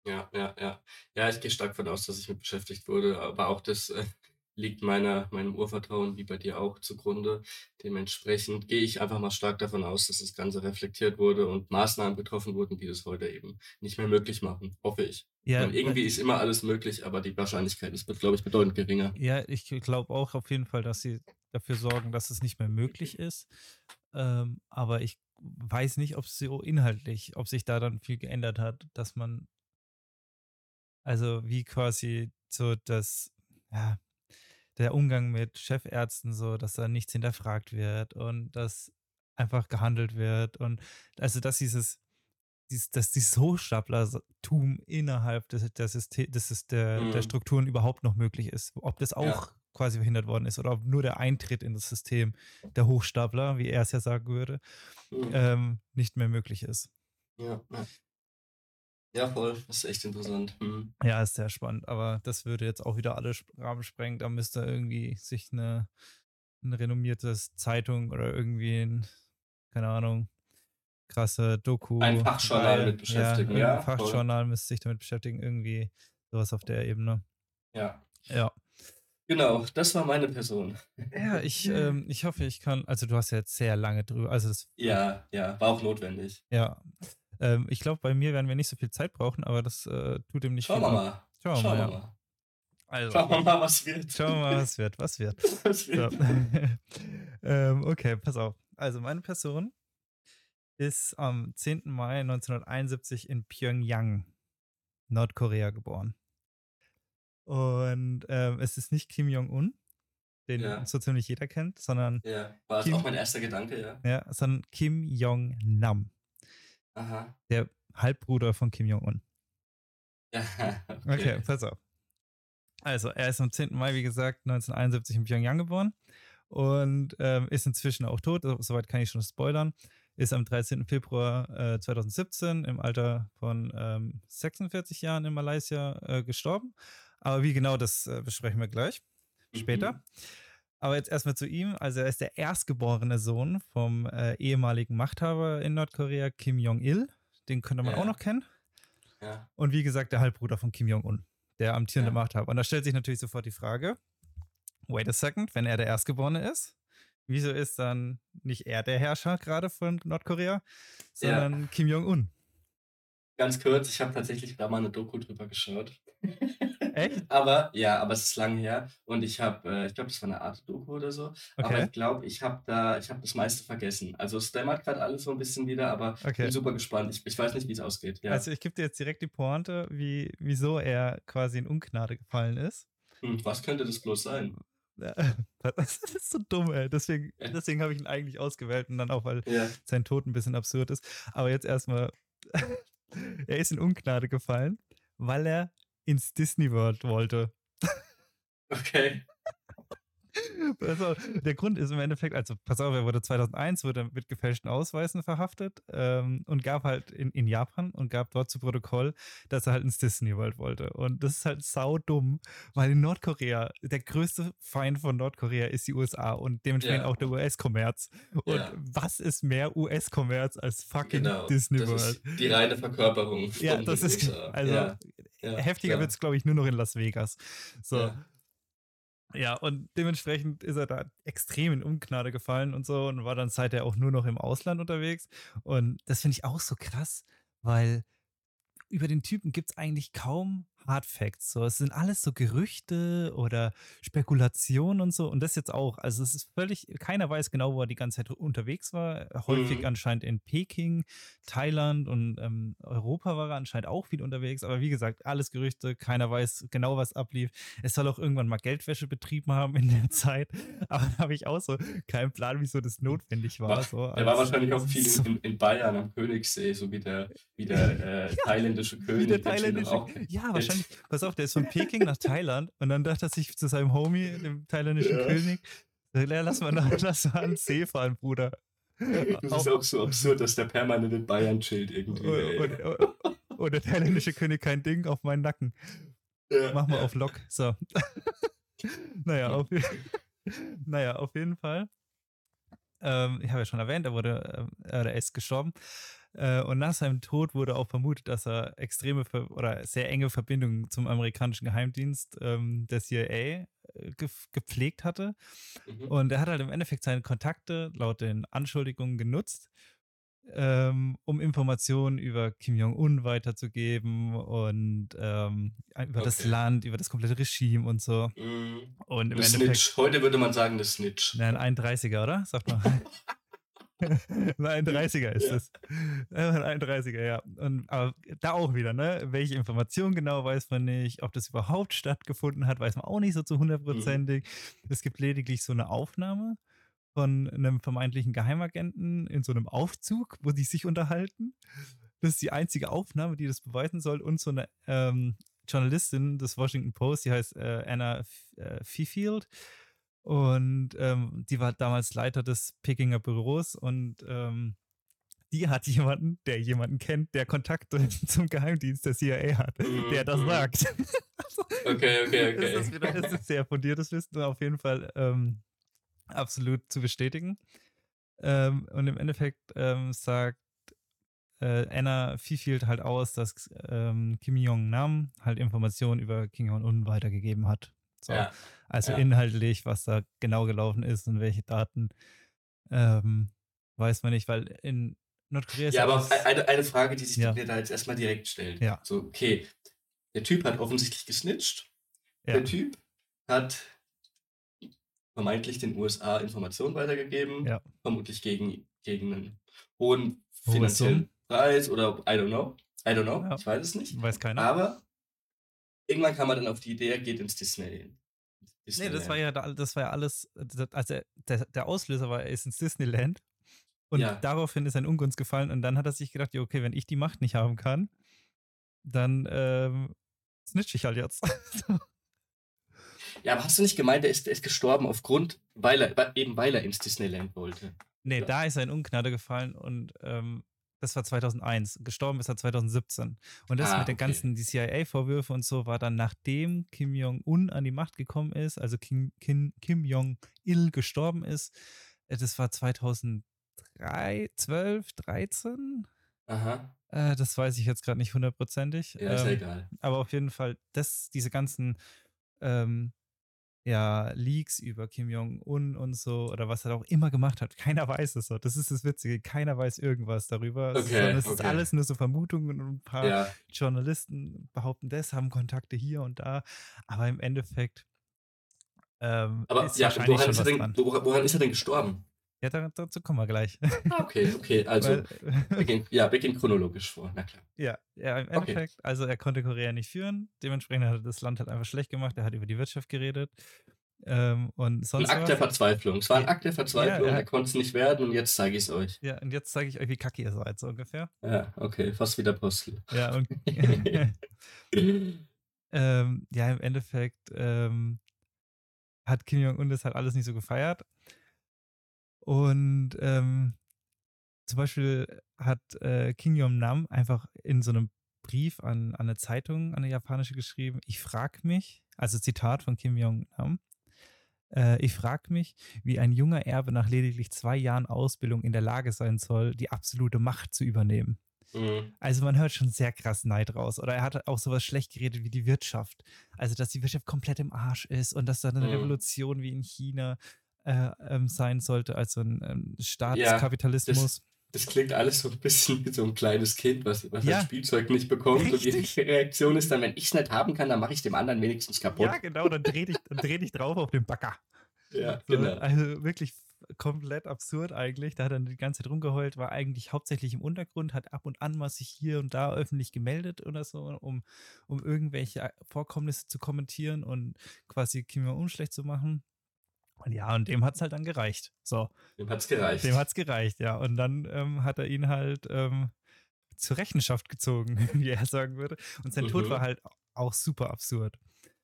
Ja, ja, ja. Ja, ich gehe stark von aus, dass ich mit beschäftigt wurde, aber auch das, äh, liegt meiner meinem Urvertrauen wie bei dir auch zugrunde. Dementsprechend gehe ich einfach mal stark davon aus, dass das Ganze reflektiert wurde und Maßnahmen getroffen wurden, die das heute eben nicht mehr möglich machen, hoffe ich. Ja, äh irgendwie ist immer alles möglich, aber die Wahrscheinlichkeit ist, glaube ich, bedeutend geringer. Ja, ich glaube auch auf jeden Fall, dass sie dafür sorgen, dass es nicht mehr möglich ist. Ähm, aber ich weiß nicht, ob's so inhaltlich ob sich da dann viel geändert hat, dass man also, wie quasi so das ja, der Umgang mit Chefärzten so, dass da nichts hinterfragt wird und dass einfach gehandelt wird und also, dass dieses dies dass dieses Hochstaplertum innerhalb des der Syste des der der Mhm. Strukturen überhaupt noch möglich ist. Ob das Ja. auch quasi verhindert worden ist oder ob nur der Eintritt in das System der Hochstapler, wie er es ja sagen würde, Mhm. ähm, nicht mehr möglich ist. Ja, ja. Ja, voll. Das ist echt interessant. Mhm. Ja, ist sehr spannend, aber das würde jetzt auch wieder alle Rahmen sprengen. Da müsste irgendwie sich 'ne 'n renommiertes Zeitung oder irgendwie 'n keine Ahnung, krasse Doku Ein Fachjournal mit ja, beschäftigen, 'n ja, voll. Fachjournal müsste sich damit beschäftigen, irgendwie so was auf der Ebene. Ja. Ja. Genau, das war meine Person. Ja, ich, ähm, ich hoffe, ich kann. Also, du hast ja jetzt sehr lange drüber. Also, das, Ja, ja, war auch notwendig. ja. Ähm, ich glaube, bei mir werden wir nicht so viel Zeit brauchen, aber das äh, tut dem nicht Schauen viel wir mal. Schauen wir Schauen mal, wir ja. mal. Also, Schauen wir mal, was wird. schauen wir mal, was wird. Was wird. Was So. wird. ähm, okay, pass auf. Also, meine Person ist am 10. Mai 1971 in Pyongyang, Nordkorea, geboren. Und ähm, es ist nicht Kim Jong-un, den Ja. so ziemlich jeder kennt, sondern, Ja, war Kim- auch mein erster Gedanke, ja. ja, sondern Kim Jong-nam, Aha. der Halbbruder von Kim Jong-un. Okay, okay. pass auf. Also, er ist am 10. Mai, wie gesagt, 1971 in Pyongyang geboren und ähm, ist inzwischen auch tot. So- Soweit kann ich schon spoilern. Ist am 13. Februar äh, 2017 im Alter von ähm, 46 Jahren in Malaysia äh, gestorben. Aber wie genau, das äh, besprechen wir gleich später. Mhm. Aber jetzt erstmal zu ihm. Also, er ist der erstgeborene Sohn vom äh, ehemaligen Machthaber in Nordkorea, Kim Jong-il. Den könnte man Ja. auch noch kennen. Ja. Und wie gesagt, der Halbbruder von Kim Jong-un, der amtierende Ja. Machthaber. Und da stellt sich natürlich sofort die Frage: Wait a second, wenn er der Erstgeborene ist, wieso ist dann nicht er der Herrscher gerade von Nordkorea, sondern Kim Jong-un? Ganz kurz, ich habe tatsächlich da mal eine Doku drüber geschaut. Echt? Aber ja, aber es ist lang her und ich habe, äh, ich glaube, das war eine Art Doku oder so. Aber Okay. ich glaube, ich habe da, ich habe das meiste vergessen. Also es dämmert gerade alles so ein bisschen wieder, aber ich Okay. bin super gespannt. Ich, ich weiß nicht, wie es ausgeht. Ja. Also ich gebe dir jetzt direkt die Pointe, wie, wieso er quasi in Ungnade gefallen ist. Hm, was könnte das bloß sein? Das ist so dumm, ey. Deswegen, deswegen habe ich ihn eigentlich ausgewählt und dann auch, weil Ja. sein Tod ein bisschen absurd ist. Aber jetzt erstmal, er ist in Ungnade gefallen, weil er ins Disney World wollte. Okay. Also, der Grund ist im Endeffekt, also pass auf, er wurde 2001 wurde mit gefälschten Ausweisen verhaftet ähm, und gab halt in, in Japan und gab dort zu Protokoll, dass er halt ins Disney World wollte. Und das ist halt saudumm, weil in Nordkorea, der größte Feind von Nordkorea ist die USA und dementsprechend Ja. auch der US-Kommerz. Und Ja. was ist mehr US-Kommerz als fucking Genau. Disney das World? ist die reine Verkörperung. Ja, das ist, also ja, heftiger wird es, glaube ich, nur noch in Las Vegas. So. Ja. Ja, und dementsprechend ist er da extrem in Ungnade gefallen und so und war dann seither auch nur noch im Ausland unterwegs. Und das finde ich auch so krass, weil über den Typen gibt es eigentlich kaum Hard Facts. So, es sind alles so Gerüchte oder Spekulationen und so. Und das jetzt auch. Also es ist völlig, keiner weiß genau, wo er die ganze Zeit unterwegs war. Häufig Mhm. anscheinend in Peking, Thailand und ähm, Europa war er anscheinend auch viel unterwegs. Aber wie gesagt, alles Gerüchte, keiner weiß genau, was ablief. Es soll auch irgendwann mal Geldwäsche betrieben haben in der Zeit. Aber da habe ich auch so keinen Plan, wieso das notwendig war. So, Der war als- wahrscheinlich auch viel so- in, in Bayern am Königssee, so wie der, wie der äh, thailändische König. Wie der thailändische. auch- Ja, der- wahrscheinlich. Pass auf, der ist von Peking nach Thailand und dann dachte er sich zu seinem Homie, dem thailändischen Ja. König, ja, lass mal, nach, lass mal an den See fahren, Bruder. Das ist auch so absurd, dass der permanent in Bayern chillt irgendwie. ey. Und, und, und der thailändische König kein Ding auf meinen Nacken. Ja, Mach mal auf Lock. So. naja, auf, naja, auf jeden Fall. Ähm, ich habe ja schon erwähnt, er wurde, ähm, er ist gestorben. Äh, und nach seinem Tod wurde auch vermutet, dass er extreme oder sehr enge Verbindungen zum amerikanischen Geheimdienst ähm, der CIA äh, gef- gepflegt hatte. Mhm. Und er hat halt im Endeffekt seine Kontakte laut den Anschuldigungen genutzt, ähm, um Informationen über Kim Jong-un weiterzugeben und ähm, über das Okay. Land, über das komplette Regime und so. Mhm. Und im Eine Endeffekt. Snitch. Heute würde man sagen, eine Snitch. Nein, ein 31er, oder? Sag mal. Ein 30er ist Ja. es. Ein 31er, ja. Und, aber da auch wieder, ne? Welche Informationen genau weiß man nicht. Ob das überhaupt stattgefunden hat, weiß man auch nicht so zu hundertprozentig. Es gibt lediglich so eine Aufnahme von einem vermeintlichen Geheimagenten in so einem Aufzug, wo die sich unterhalten. Das ist die einzige Aufnahme, die das beweisen soll. Und so eine ähm, Journalistin des Washington Post, die heißt äh, Anna F äh, Fifield. Und ähm, die war damals Leiter des Pekinger Büros und ähm, die hat jemanden, der jemanden kennt, der Kontakte zum Geheimdienst der CIA hat, der das Mhm. sagt. Okay, okay, okay. Das ist, wieder, das ist sehr fundiertes Wissen, auf jeden Fall ähm, absolut zu bestätigen. Ähm, und im Endeffekt ähm, sagt äh, Anna fiel halt aus, dass ähm, Kim Jong-nam halt Informationen über Kim Jong-un weitergegeben hat. So. Ja. Also Ja. inhaltlich, was da genau gelaufen ist und welche Daten, ähm, weiß man nicht, weil in Nordkorea ist Ja, aber eine, eine Frage, die sich Ja. mir da jetzt erstmal direkt stellt. Ja. So, okay, der Typ hat offensichtlich gesnitcht. Ja. Der Typ hat vermeintlich den USA Informationen weitergegeben, Ja. vermutlich gegen, gegen einen hohen Hohe finanziellen. Preis oder I don't know. I don't know, Ja. ich weiß es nicht. weiß keiner. Aber irgendwann kam man dann auf die Idee, er geht ins Disney. Nee, das war ja, da- das war ja alles, also der, der Auslöser war, er ist ins Disneyland und Ja. daraufhin ist ein Ungunst gefallen und dann hat er sich gedacht, ja, okay, wenn ich die Macht nicht haben kann, dann ähm, snitch ich halt jetzt. Ja, aber hast du nicht gemeint, er ist, er ist gestorben aufgrund, weil er, eben weil er ins Disneyland wollte? nee, Ja. da ist er in Ungnade gefallen und ähm, das war 2001. Gestorben ist er 2017. Und das Ah, mit den okay. ganzen, die CIA-Vorwürfe und so, war dann nachdem Kim Jong-un an die Macht gekommen ist, also Kim, Kim, Kim Jong-il gestorben ist. Äh, Das war 2003, 12, 13? Aha, Äh, das weiß ich jetzt gerade nicht hundertprozentig. ja, ist ja ähm, egal. aber auf jeden Fall, das, diese ganzen ähm, ja, Leaks über Kim Jong-un und so oder was er auch immer gemacht hat. Keiner weiß es so. Das ist das Witzige. Keiner weiß irgendwas darüber. Okay, sondern es ist okay. alles nur so Vermutungen und ein paar Ja, Journalisten behaupten das, haben Kontakte hier und da. Aber im Endeffekt ähm, aber ist ja, wahrscheinlich woran schon ist, was denn, dran. woran ist er denn gestorben? Ja, da, dazu kommen wir gleich. Ah, okay, okay, also Weil, ja, gehen chronologisch vor, na klar. Ja, ja, im Okay. Endeffekt, also er konnte Korea nicht führen, dementsprechend hat er das Land halt einfach schlecht gemacht, er hat über die Wirtschaft geredet ähm, und Ein sonst Akt der was. Verzweiflung. Es war ein Ja, Akt der Verzweiflung, ja. er konnte es nicht werden und jetzt zeige ich es euch. Ja, und jetzt zeige ich euch, wie kacke ihr seid, so ungefähr. Ja, okay, fast wieder Apostel. Ja, und ähm, ja, im Endeffekt ähm, hat Kim Jong-un das halt alles nicht so gefeiert. Und ähm, zum Beispiel hat äh, Kim Jong-nam einfach in so einem Brief an, an eine Zeitung, an eine japanische geschrieben, ich frage mich, also Zitat von Kim Jong-nam, äh, ich frage mich, wie ein junger Erbe nach lediglich zwei Jahren Ausbildung in der Lage sein soll, die absolute Macht zu übernehmen. Mhm. Also man hört schon sehr krass Neid raus. Oder er hat auch sowas schlecht geredet wie die Wirtschaft. Also dass die Wirtschaft komplett im Arsch ist und dass da eine Mhm. Revolution wie in China äh, ähm, sein sollte, also ein ähm, Staatskapitalismus. Das klingt alles so ein bisschen wie so ein kleines Kind, was, was Ja. ein Spielzeug nicht bekommt. Und die Richtig. Reaktion ist dann, wenn ich es nicht haben kann, dann mache ich dem anderen wenigstens kaputt. Ja, genau, dann dreh dich, dann dreh dich drauf auf den Bagger. Ja, So, genau. Also wirklich komplett absurd eigentlich. Da hat er die ganze Zeit rumgeheult, war eigentlich hauptsächlich im Untergrund, hat ab und an mal sich hier und da öffentlich gemeldet oder so, um, um irgendwelche Vorkommnisse zu kommentieren und quasi Kim Jong-un schlecht zu machen. Und ja, und dem hat es halt dann gereicht. So, Dem hat's gereicht. dem hat es gereicht, ja. Und dann ähm, hat er ihn halt ähm, zur Rechenschaft gezogen, wie er sagen würde. Und sein Tod Mhm. war halt auch super absurd.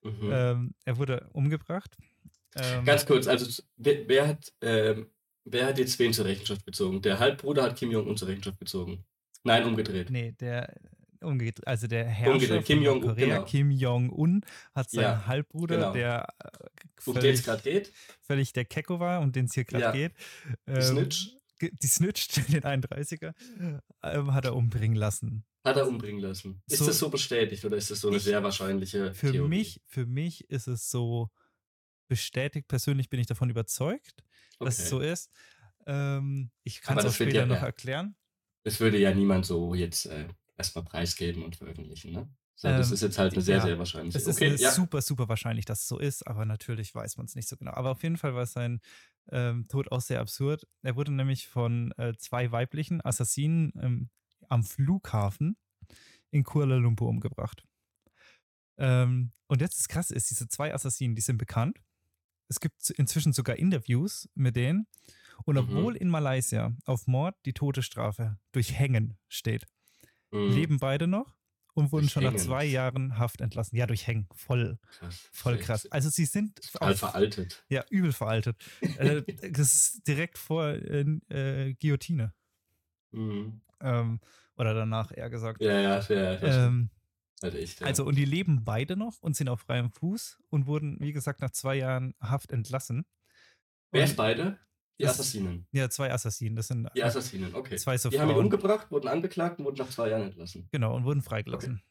mhm. Ähm, er wurde umgebracht. Ähm, Ganz kurz, also wer, wer hat, ähm, wer hat jetzt wen zur Rechenschaft gezogen? Der Halbbruder hat Kim Jong-un zur Rechenschaft gezogen. Nein, umgedreht. Nee, der umgedreht, also der Herrscher Kim von Jong-un, Nordkorea, genau. Kim Jong-un, hat seinen Ja, Halbbruder, genau. der äh, Um den völlig, es gerade geht? völlig der Kecko war, um den es hier gerade Ja. geht. Die Snitch? Die Snitch, den 31er, ähm, hat er umbringen lassen. Hat er umbringen lassen. Ist So- das so bestätigt oder ist das so eine Ich- sehr wahrscheinliche Für Theorie? mich, für mich ist es so bestätigt, persönlich bin ich davon überzeugt, dass es so Okay. ist. Ähm, ich kann es auch später ja- noch erklären. Das würde ja niemand so jetzt äh, erstmal preisgeben und veröffentlichen, ne? So, das Ähm, ist jetzt halt eine sehr, ja. sehr wahrscheinliche. Es ist Okay, äh, ja. super, super wahrscheinlich, dass es so ist, aber natürlich weiß man es nicht so genau. Aber auf jeden Fall war sein ähm, Tod auch sehr absurd. Er wurde nämlich von äh, zwei weiblichen Assassinen ähm, am Flughafen in Kuala Lumpur umgebracht. Ähm, und jetzt ist krass ist, diese zwei Assassinen, die sind bekannt. Es gibt inzwischen sogar Interviews mit denen. Und Mhm. obwohl in Malaysia auf Mord die Todesstrafe durch Hängen steht, Mhm. leben beide noch und wurden Durch schon nach zwei Jahren Haft entlassen. Ja, durch Hängen. Voll, krass. voll krass. Also sie sind Total veraltet. ja, übel veraltet. äh, das ist direkt vor äh, Guillotine. Mhm. Ähm, oder danach eher gesagt. Ja, ja, wär Ähm, halt echt. Ja. also, und die leben beide noch und sind auf freiem Fuß und wurden, wie gesagt, nach zwei Jahren Haft entlassen. Wer ist beide? Die Das- Assassinen. Ja, zwei Assassinen. Das sind Die äh, Assassinen, okay. zwei so Die haben ihn Frauen. umgebracht, wurden angeklagt und wurden nach zwei Jahren entlassen. Genau, und wurden freigelassen.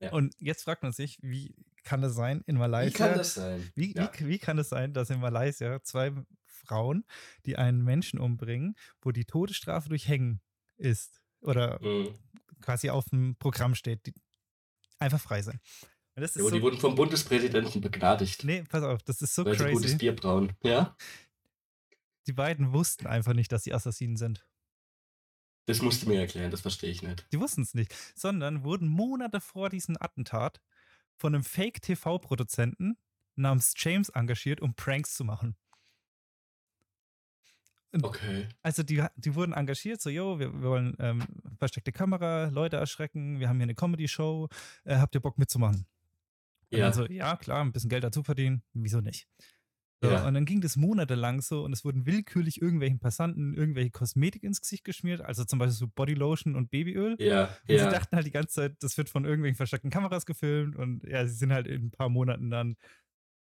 Ja. Und jetzt fragt man sich, wie kann das sein in Wie Malaysia? kann das sein? Wie, Ja. wie, wie kann es sein, dass in Malaysia zwei Frauen, die einen Menschen umbringen, wo die Todesstrafe durch Hängen ist oder Mhm. quasi auf dem Programm steht, die einfach frei sind? Das Ja, so, die wurden vom Bundespräsidenten begnadigt, nee, pass auf, das ist so weil sie gutes crazy. Bier brauen. Ja? Die beiden wussten einfach nicht, dass sie Assassinen sind. Das musst du mir erklären, das verstehe ich nicht. Die wussten es nicht, sondern wurden Monate vor diesem Attentat von einem Fake-TV-Produzenten namens James engagiert, um Pranks zu machen. Okay. Also die, die wurden engagiert, so, yo, wir, wir wollen ähm, versteckte Kamera, Leute erschrecken, wir haben hier eine Comedy-Show, äh, habt ihr Bock mitzumachen? Ja. dann so, ja, klar, ein bisschen Geld dazu verdienen, wieso nicht? So, Ja. Und dann ging das monatelang so und es wurden willkürlich irgendwelchen Passanten irgendwelche Kosmetik ins Gesicht geschmiert, also zum Beispiel so Bodylotion und Babyöl. Ja, Und sie ja. dachten halt die ganze Zeit, das wird von irgendwelchen versteckten Kameras gefilmt und ja, sie sind halt in ein paar Monaten dann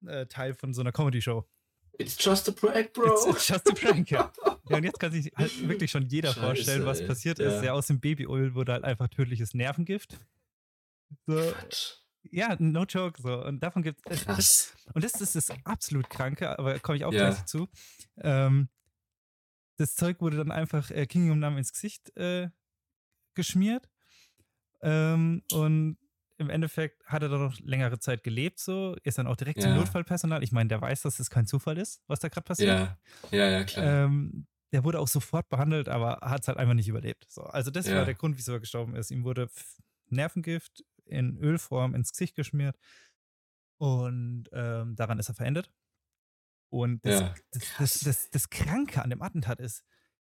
äh, Teil von so einer Comedy-Show. It's just a prank, bro. It's, it's just a prank, ja. ja. Und jetzt kann sich halt wirklich schon jeder Scheiße, vorstellen, was ey. passiert Ja. ist. Ja, aus dem Babyöl wurde halt einfach tödliches Nervengift. So, Quatsch. Ja, no joke. So. Und davon gibt es. Krass. Und das ist das absolut Kranke, aber komme ich auch Ja. gleich dazu. Ähm, das Zeug wurde dann einfach äh, King Nam ins Gesicht äh, geschmiert. Ähm, und im Endeffekt hat er dann noch längere Zeit gelebt, so, ist dann auch direkt zum Ja. Notfallpersonal. Ich meine, der weiß, dass es kein Zufall ist, was da gerade passiert. Ja, ja, ja, klar. Ähm, der wurde auch sofort behandelt, aber hat es halt einfach nicht überlebt. So, also das war der Grund, wieso er gestorben ist. Ihm wurde Nervengift in Ölform ins Gesicht geschmiert und ähm, daran ist er verendet. Und das, Ja, das, das, das, das Kranke an dem Attentat ist,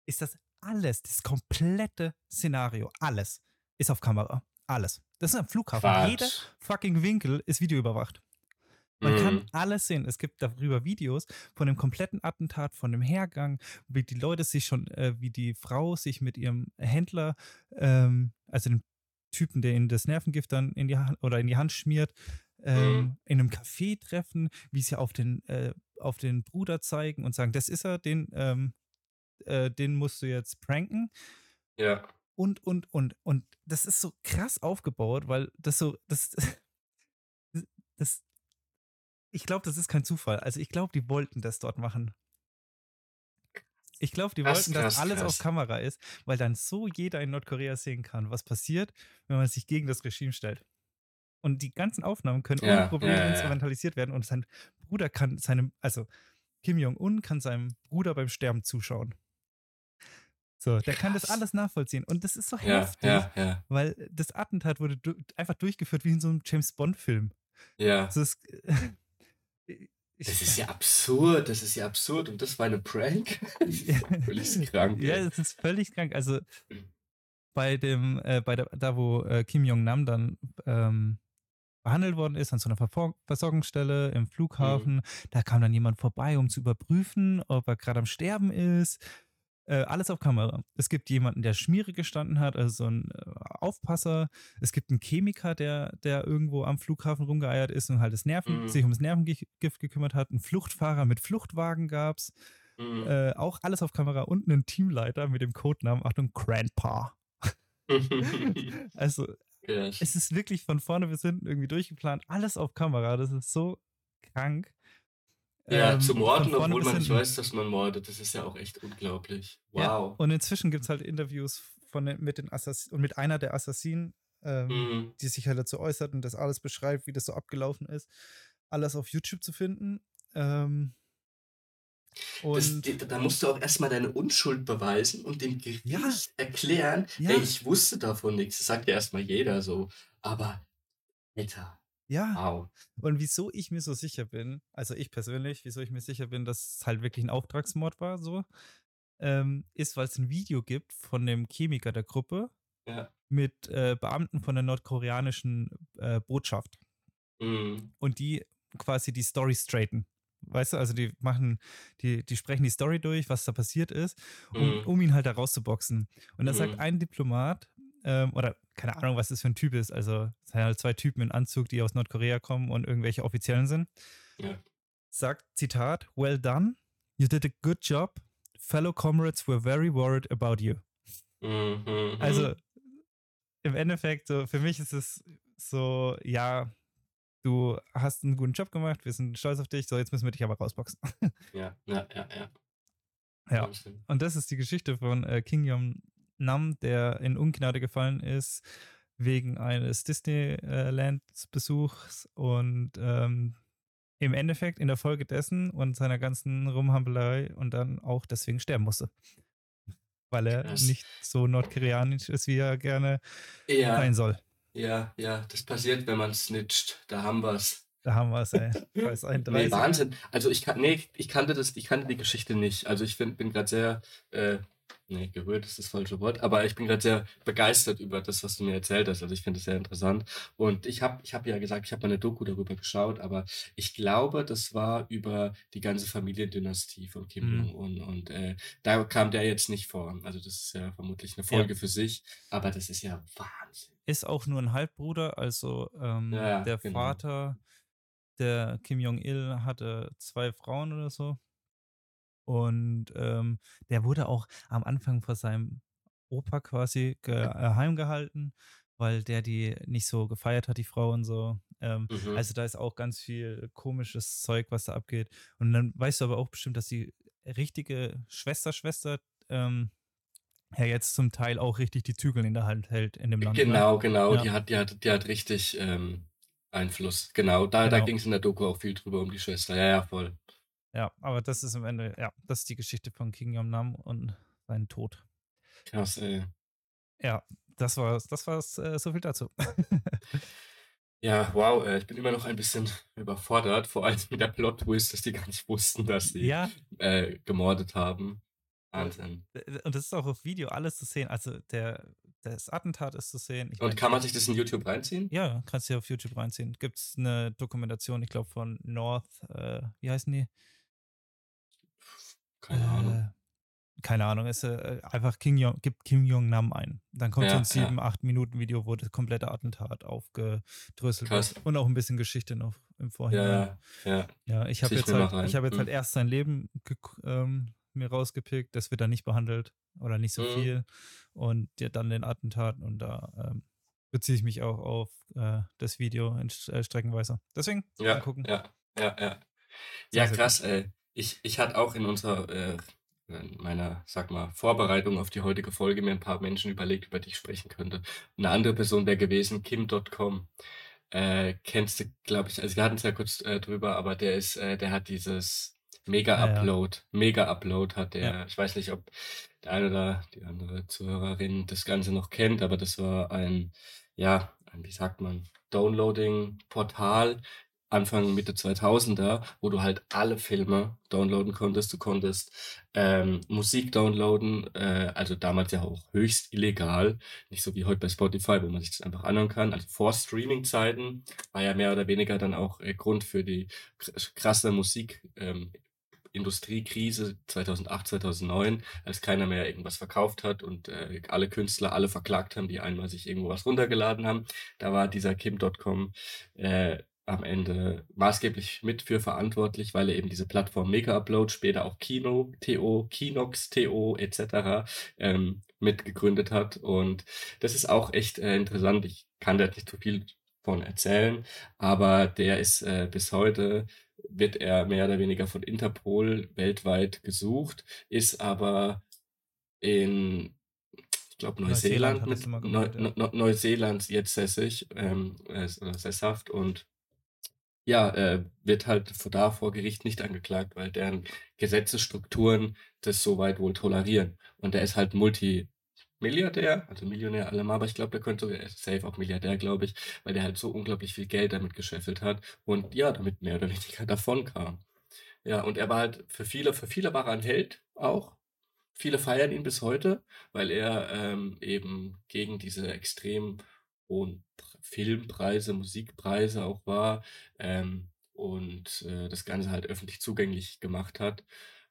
ist, dass alles, das komplette Szenario, alles ist auf Kamera. Alles. Das ist am Flughafen. Jeder Quatsch. fucking Winkel ist videoüberwacht. Man kann Mhm. alles sehen. Es gibt darüber Videos von dem kompletten Attentat, von dem Hergang, wie die Leute sich schon, äh, wie die Frau sich mit ihrem Händler, ähm, also dem Typen, der ihnen das Nervengift dann in die Hand oder in die Hand schmiert, ähm, Mhm. in einem Café treffen, wie sie auf den, äh, auf den Bruder zeigen und sagen, das ist er, den, ähm, äh, den musst du jetzt pranken Ja. und, und, und. Und das ist so krass aufgebaut, weil das so, das, das, ich glaube, das ist kein Zufall. Also ich glaube, die wollten das dort machen. Ich glaube, die Krass, wollten, dass krass, alles krass. auf Kamera ist, weil dann so jeder in Nordkorea sehen kann, was passiert, wenn man sich gegen das Regime stellt. Und die ganzen Aufnahmen können Ja, ohne Probleme ja, ja, instrumentalisiert werden und sein Bruder kann seinem, also Kim Jong-un kann seinem Bruder beim Sterben zuschauen. So, der kann das Krass. alles nachvollziehen. Und das ist so Ja, heftig, ja, ja. weil das Attentat wurde du einfach durchgeführt wie in so einem James Bond-Film. Ja. Also es, ich, Das ist ja absurd, das ist ja absurd. Und das war eine Prank? Völlig krank. Ja, es ist völlig krank. Also bei dem, äh, bei der, da wo äh, Kim Jong-nam dann ähm, behandelt worden ist, an so einer Verfor Versorgungsstelle im Flughafen, da kam dann jemand vorbei, um zu überprüfen, ob er gerade am Sterben ist. Äh, alles auf Kamera. Es gibt jemanden, der Schmiere gestanden hat, also so ein äh, Aufpasser. Es gibt einen Chemiker, der, der irgendwo am Flughafen rumgeeiert ist und halt das Nerven, Mhm. sich ums Nervengift gekümmert hat. Ein Fluchtfahrer mit Fluchtwagen gab's. Mhm. Äh, auch alles auf Kamera und einen Teamleiter mit dem Codenamen, Achtung, Grandpa. Also, Krass. es ist wirklich von vorne bis hinten irgendwie durchgeplant, alles auf Kamera. Das ist so krank. Ja, Ähm, zu morden, obwohl man nicht weiß, dass man mordet, das ist ja auch echt unglaublich. Ja, Wow. und inzwischen gibt es halt Interviews von mit den Assassinen und mit einer der Assassinen, ähm, Mhm. die sich halt dazu äußert und das alles beschreibt, wie das so abgelaufen ist. Alles auf YouTube zu finden. Ähm, Das, da musst du auch erstmal deine Unschuld beweisen und dem Gericht Ja. erklären, Ja. ey, ich wusste davon nichts. Das sagt ja erstmal jeder so. Aber, Alter, ja, wow. Und wieso ich mir so sicher bin, also ich persönlich, wieso ich mir sicher bin, dass es halt wirklich ein Auftragsmord war, so, ähm, ist, weil es ein Video gibt von dem Chemiker der Gruppe Ja. mit äh, Beamten von der nordkoreanischen äh, Botschaft Mhm. und die quasi die Story straighten. Weißt du, also die machen, die, die sprechen die Story durch, was da passiert ist, um, Mhm. um ihn halt da rauszuboxen. Und da sagt Mhm. ein Diplomat, ähm, oder keine Ahnung, was das für ein Typ ist, also es sind halt zwei Typen in Anzug, die aus Nordkorea kommen und irgendwelche Offiziellen sind, Ja. sagt, Zitat, well done, you did a good job, fellow comrades were very worried about you. Mhm, Also im Endeffekt, so für mich ist es so, ja, du hast einen guten Job gemacht, wir sind stolz auf dich, so jetzt müssen wir dich aber rausboxen. Ja, ja, ja, ja. Ja. Und das ist die Geschichte von äh, King Yom Nam, der in Ungnade gefallen ist wegen eines Disneyland-Besuchs und ähm, im Endeffekt in der Folge dessen und seiner ganzen Rumhampelei und dann auch deswegen sterben musste. Weil er Krass. nicht so nordkoreanisch ist, wie er gerne Ja, sein soll. ja, ja, das passiert, wenn man snitcht. Da haben wir's. Da haben wir es, ey. Weiß ein Nee, 30er. Wahnsinn. Also ich kann, nee, ich kannte das, ich kannte die Geschichte nicht. Also ich find, bin gerade sehr, äh, nee, gerührt ist das falsche Wort, aber ich bin gerade sehr begeistert über das, was du mir erzählt hast. Also ich finde es sehr interessant. Und ich habe, ich habe ja gesagt, ich habe mal eine Doku darüber geschaut, aber ich glaube, das war über die ganze Familiendynastie von Kim Mhm. Jong-un und äh, da kam der jetzt nicht vor. Also das ist ja vermutlich eine Folge für sich, aber das ist ja Wahnsinn. Ist auch nur ein Halbbruder, also ähm, Ja, ja, der genau. Vater, der Kim Jong-il, hatte zwei Frauen oder so. Und ähm, der wurde auch am Anfang vor seinem Opa quasi ge äh, heimgehalten, weil der die nicht so gefeiert hat, die Frau und so. Ähm, Mhm. Also da ist auch ganz viel komisches Zeug, was da abgeht. Und dann weißt du aber auch bestimmt, dass die richtige Schwester-Schwester ähm, ja jetzt zum Teil auch richtig die Zügel in der Hand hält in dem Land. ne? Genau, genau. Ja. Die hat, die hat, die hat richtig ähm, Einfluss. Genau, da, da Genau. ging es in der Doku auch viel drüber um die Schwester. Ja, ja, voll. Ja, aber das ist am Ende, ja, das ist die Geschichte von King Yom Nam und seinen Tod. Krass, ey. Ja, das war's, das war's, äh, so viel dazu. Ja, wow, äh, ich bin immer noch ein bisschen überfordert, vor allem mit der Plot-Twist, dass die gar nicht wussten, dass sie ja, äh, gemordet haben. Wahnsinn. äh, und das ist auch auf Video alles zu sehen. Also der, das Attentat ist zu sehen. Ich Und mein, kann man sich das in YouTube reinziehen? ja, kannst du auf YouTube reinziehen. Gibt es eine Dokumentation, ich glaube von North, äh, wie heißen die? Keine Ahnung. Äh, keine Ahnung, ist äh, einfach Kim Jong, gibt Kim Jong Nam ein. Dann kommt so Ja, ein ja. 7, 8 Minuten Video, wo das komplette Attentat aufgedröselt Krass. wird. Und auch ein bisschen Geschichte noch im Ja, Vorhinein. ja, ja. Ja, ich habe jetzt, halt, ich hab jetzt halt Mhm. erst sein Leben ähm, mir rausgepickt. Das wird dann nicht behandelt oder nicht so Mhm. viel. Und ja, dann den Attentat. Und da ähm, beziehe ich mich auch auf äh, das Video in äh, Streckenweise. Deswegen Ja, gucken. ja, ja, ja. Ja, krass, ey. Ich, ich hatte auch in unserer, äh, in meiner, sag mal, Vorbereitung auf die heutige Folge mir ein paar Menschen überlegt, über die ich sprechen könnte. Eine andere Person wäre gewesen, Kim.com. Äh, kennst du, glaube ich, also wir hatten es ja kurz äh, drüber, aber der ist, äh, der hat dieses Ja, ja. Mega-Upload, Mega-Upload hat Ja. der, ich weiß nicht, ob der eine oder die andere Zuhörerin das Ganze noch kennt, aber das war ein, ja, ein, wie sagt man, Downloading-Portal, Anfang, Mitte 2000er, wo du halt alle Filme downloaden konntest. Du konntest ähm, Musik downloaden, äh, also damals ja auch höchst illegal, nicht so wie heute bei Spotify, wo man sich das einfach anhören kann. Also vor Streaming-Zeiten war ja mehr oder weniger dann auch äh, Grund für die kr- krasse Musik. Ähm, Industriekrise 2008, 2009, als keiner mehr irgendwas verkauft hat und äh, alle Künstler alle verklagt haben, die einmal sich irgendwo was runtergeladen haben. Da war dieser Kim.com äh, am Ende maßgeblich mit für verantwortlich, weil er eben diese Plattform Mega Upload, später auch Kino, TO, Kinox, TO etc. Ähm, mitgegründet hat. Und das ist auch echt äh, interessant. Ich kann da nicht zu viel von erzählen, aber der ist äh, bis heute wird er mehr oder weniger von Interpol weltweit gesucht, ist aber in, ich glaube, Neuseeland Neuseeland, mit Neu Neu Neuseeland jetzt sässig ähm, äh, sesshaft und ja, äh, wird halt vor- da vor Gericht nicht angeklagt, weil deren Gesetzesstrukturen das soweit wohl tolerieren. Und der ist halt Multimilliardär, also Millionär allemal, aber ich glaube, der könnte sogar safe auch Milliardär, glaube ich, weil der halt so unglaublich viel Geld damit gescheffelt hat und ja, damit mehr oder weniger davon kam. Ja, und er war halt für viele, für viele war er ein Held auch. Viele feiern ihn bis heute, weil er ähm, eben gegen diese extrem hohen Pr- Filmpreise, Musikpreise auch war ähm, und äh, das Ganze halt öffentlich zugänglich gemacht hat.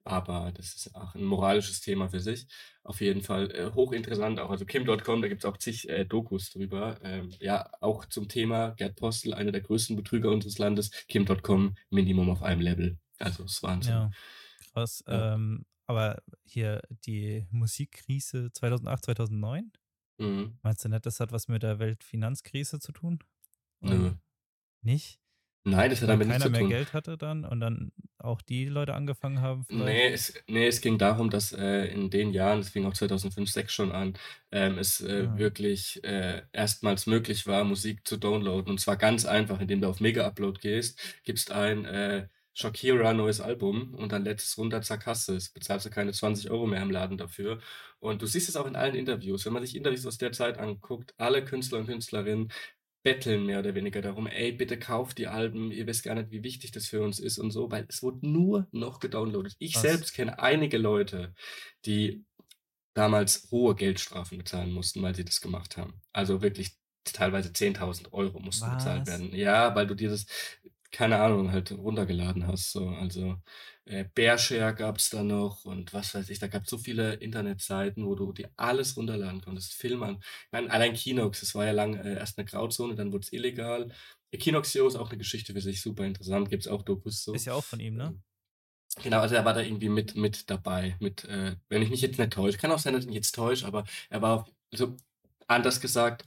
Aber das ist auch ein moralisches Thema für sich. Auf jeden Fall äh, hochinteressant auch. Also Kim.com, da gibt es auch zig äh, Dokus drüber. Ähm, ja, auch zum Thema Gerd Postel, einer der größten Betrüger unseres Landes. Kim.com, Minimum auf einem Level. Also ist Wahnsinn. Ja, krass. Ja. Ähm, Aber hier die Musikkrise 2008, 2009? Mhm. Meinst du nicht, das hat was mit der Weltfinanzkrise zu tun? Nö. Nicht? Nein, das hat damit nichts keiner zu mehr tun. Geld hatte dann und dann auch die Leute angefangen haben vielleicht? Ne, es ne, es ging darum, dass, äh, in den Jahren, das fing auch 2005, 6 schon an, ähm, es, äh, Ah, wirklich, äh, erstmals möglich war, Musik zu downloaden. Und zwar ganz einfach, indem du auf Mega Upload gehst, gibst ein, äh, Shakira neues Album und dann lädst es runter, zack, hast du's. Bezahlst du keine 20 Euro mehr im Laden dafür. Und du siehst es auch in allen Interviews. Wenn man sich Interviews aus der Zeit anguckt, alle Künstler und Künstlerinnen betteln mehr oder weniger darum: „Ey, bitte kauft die Alben, ihr wisst gar nicht, wie wichtig das für uns ist“ und so, weil es wurde nur noch gedownloadet. Ich krass. selbst kenne einige Leute, die damals hohe Geldstrafen bezahlen mussten, weil sie das gemacht haben. Also wirklich teilweise 10.000 Euro mussten bezahlt Was? werden. Ja, weil du dir das, keine Ahnung, halt runtergeladen hast, so. Also, äh, Bearshare gab's da noch und was weiß ich, da gab's so viele Internetseiten, wo du dir alles runterladen konntest. Filme an ich meine, allein Kinox, das war ja lang, äh, erst 'ne Grauzone, dann wurd's illegal. Kinoxio ist auch 'ne Geschichte für sich, super interessant, gibt's auch Dokus Ist so. ja auch von ihm, ne? Ähm, genau, also er war da irgendwie mit mit dabei, mit, äh wenn ich mich jetzt nicht täusche. Kann auch sein, dass ich mich jetzt täusche, aber er war also anders gesagt,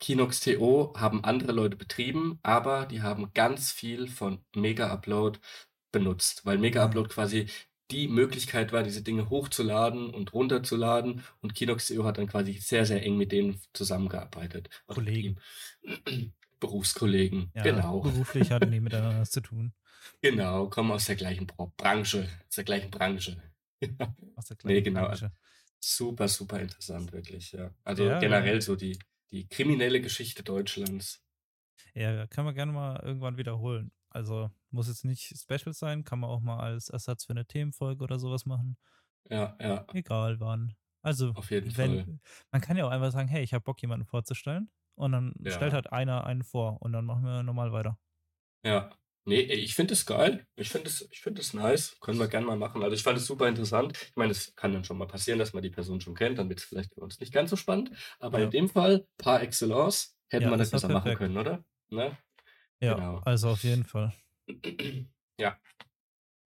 Kinox.to haben andere Leute betrieben, aber die haben ganz viel von Mega Upload benutzt, weil Mega Ah, Upload quasi die Möglichkeit war, diese Dinge hochzuladen und runterzuladen und Kinox.to hat dann quasi sehr, sehr eng mit denen zusammengearbeitet Kollegen. Berufskollegen, Ja, genau. beruflich hatten die miteinander was zu tun. Genau, kommen aus der gleichen Branche aus der gleichen Branche. Ja. Aus der gleichen genau, also Branche. super, super interessant, wirklich, ja. Also Ja, ja. generell so die die kriminelle Geschichte Deutschlands. Ja, kann man gerne mal irgendwann wiederholen. Also, muss jetzt nicht Special sein, kann man auch mal als Ersatz für 'ne Themenfolge oder so was machen. Ja, ja, Egal wann. Also, auf jeden Fall. wenn man kann ja auch einfach sagen: „Hey, ich habe Bock, jemanden vorzustellen.“ Und dann stellt Ja, halt einer einen vor und dann machen wir normal weiter. ja. Ne, ey, ich finde es geil. Ich finde es ich finde es nice. Können wir gerne mal machen. Also, ich fand es super interessant. Ich meine, es kann dann schon mal passieren, dass man die Person schon kennt, dann wird's vielleicht für uns nicht ganz so spannend. Aber in Ja. dem Fall par excellence hätte Ja, man das war besser machen können, oder? Ne? Ja, Genau. also auf jeden Fall. Ja.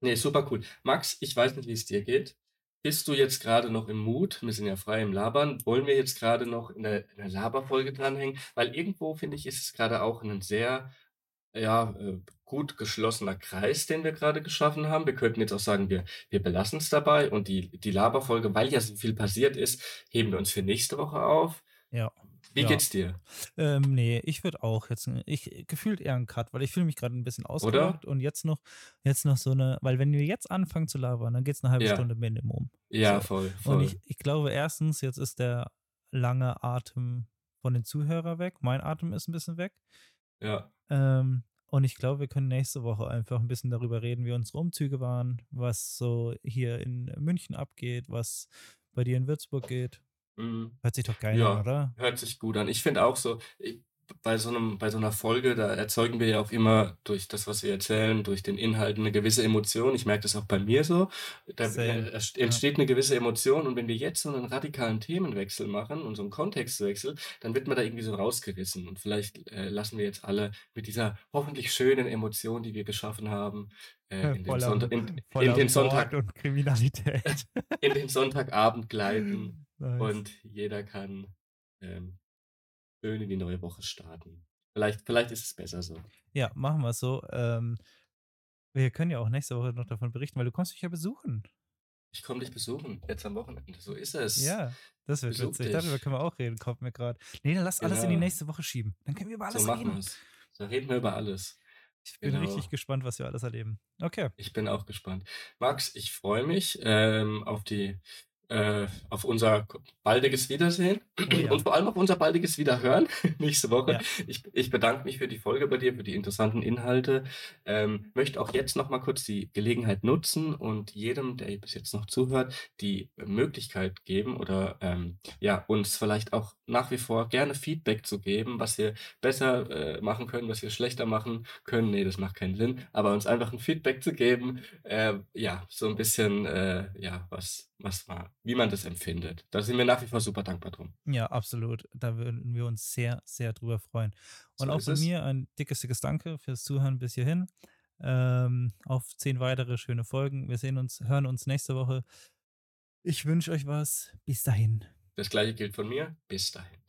Ne, super cool. Max, ich weiß nicht, wie es dir geht. Bist du jetzt gerade noch im Mut? Wir sind ja frei im Labern. Wollen wir jetzt gerade noch in der in der Laberfolge dranhängen? Weil irgendwo finde ich, ist es gerade auch ein sehr, ja, äh, gut geschlossener Kreis, den wir gerade geschaffen haben. Wir könnten jetzt auch sagen, wir wir belassen es dabei und die die Laberfolge, weil ja so viel passiert ist, heben wir uns für nächste Woche auf. Ja, Wie ja. geht's dir? Ähm, ne, ich würde auch jetzt ich gefühlt eher 'n Cut, weil ich fühle mich grad 'n bisschen ausgelaugt und jetzt noch jetzt noch so 'ne weil wenn wir jetzt anfangen zu labern, dann geht's 'ne halbe Ja. Stunde Minimum. Ja, So. voll, Und voll. ich ich glaube erstens, jetzt ist der lange Atem von den Zuhörer weg. Mein Atem ist 'n bisschen weg. Ja. Ähm, und ich glaube, wir können nächste Woche einfach 'n bisschen darüber reden, wie unsere Umzüge waren, was so hier in München abgeht, was bei dir in Würzburg geht. Mhm. Hört sich doch geil an, Ja, oder? hört sich gut an. Ich finde auch so, bei so 'nem bei so 'ner Folge, da erzeugen wir ja auch immer durch das, was wir erzählen, durch den Inhalt 'ne gewisse Emotion. Ich merke das auch bei mir so. Da, Same, äh, entsteht 'ne gewisse Emotion und wenn wir jetzt so 'nen radikalen Themenwechsel machen und so 'n Kontextwechsel, dann wird man da irgendwie so rausgerissen. Und vielleicht, äh, lassen wir jetzt alle mit dieser hoffentlich schönen Emotion, die wir geschaffen haben, äh, in den Sonntag in den Sonntag und Kriminalität. in den Sonntagabend gleiten Nice. und jeder kann, ähm, schön in die neue Woche starten. Vielleicht vielleicht ist es besser so. Ja, machen wir so. Ähm, wir können ja auch nächste Woche noch davon berichten, weil du kommst mich ja besuchen. Ich komme dich besuchen, jetzt am Wochenende. So ist es. Ja, das wird Besuch witzig. Darüber dich. können wir auch reden, kommt mir grad. Ne, dann lass alles in die Genau. nächste Woche schieben. Dann können wir über So alles machen reden. wir's. Da reden wir über alles. Ich bin richtig Genau. gespannt, was wir alles erleben. Okay. Ich bin auch gespannt. Max, ich freue mich, ähm, auf die äh, auf unser baldiges Wiedersehen Oh und ja. vor allem auf unser baldiges Wiederhören nächste Woche. Ja. Ich ich bedanke mich für die Folge bei dir, für die interessanten Inhalte. Ähm, möchte auch jetzt noch mal kurz die Gelegenheit nutzen und jedem, der bis jetzt noch zuhört, die Möglichkeit geben oder, ähm, ja, uns vielleicht auch nach wie vor gerne Feedback zu geben, was wir besser, äh, machen können, was wir schlechter machen können. Ne, das macht keinen Sinn, aber uns einfach 'n Feedback zu geben, äh, ja, so 'n bisschen, äh, ja, was was war wie man das empfindet. Da sind wir nach wie vor super dankbar drum. Ja, absolut. Da würden wir uns sehr, sehr drüber freuen. Und So auch von mir ein dickes, dickes Danke fürs Zuhören bis hierhin. Ähm, auf 10 weitere schöne Folgen. Wir sehen uns hören uns nächste Woche. Ich wünsche euch was. Bis dahin. Das Gleiche gilt von mir. Bis dahin.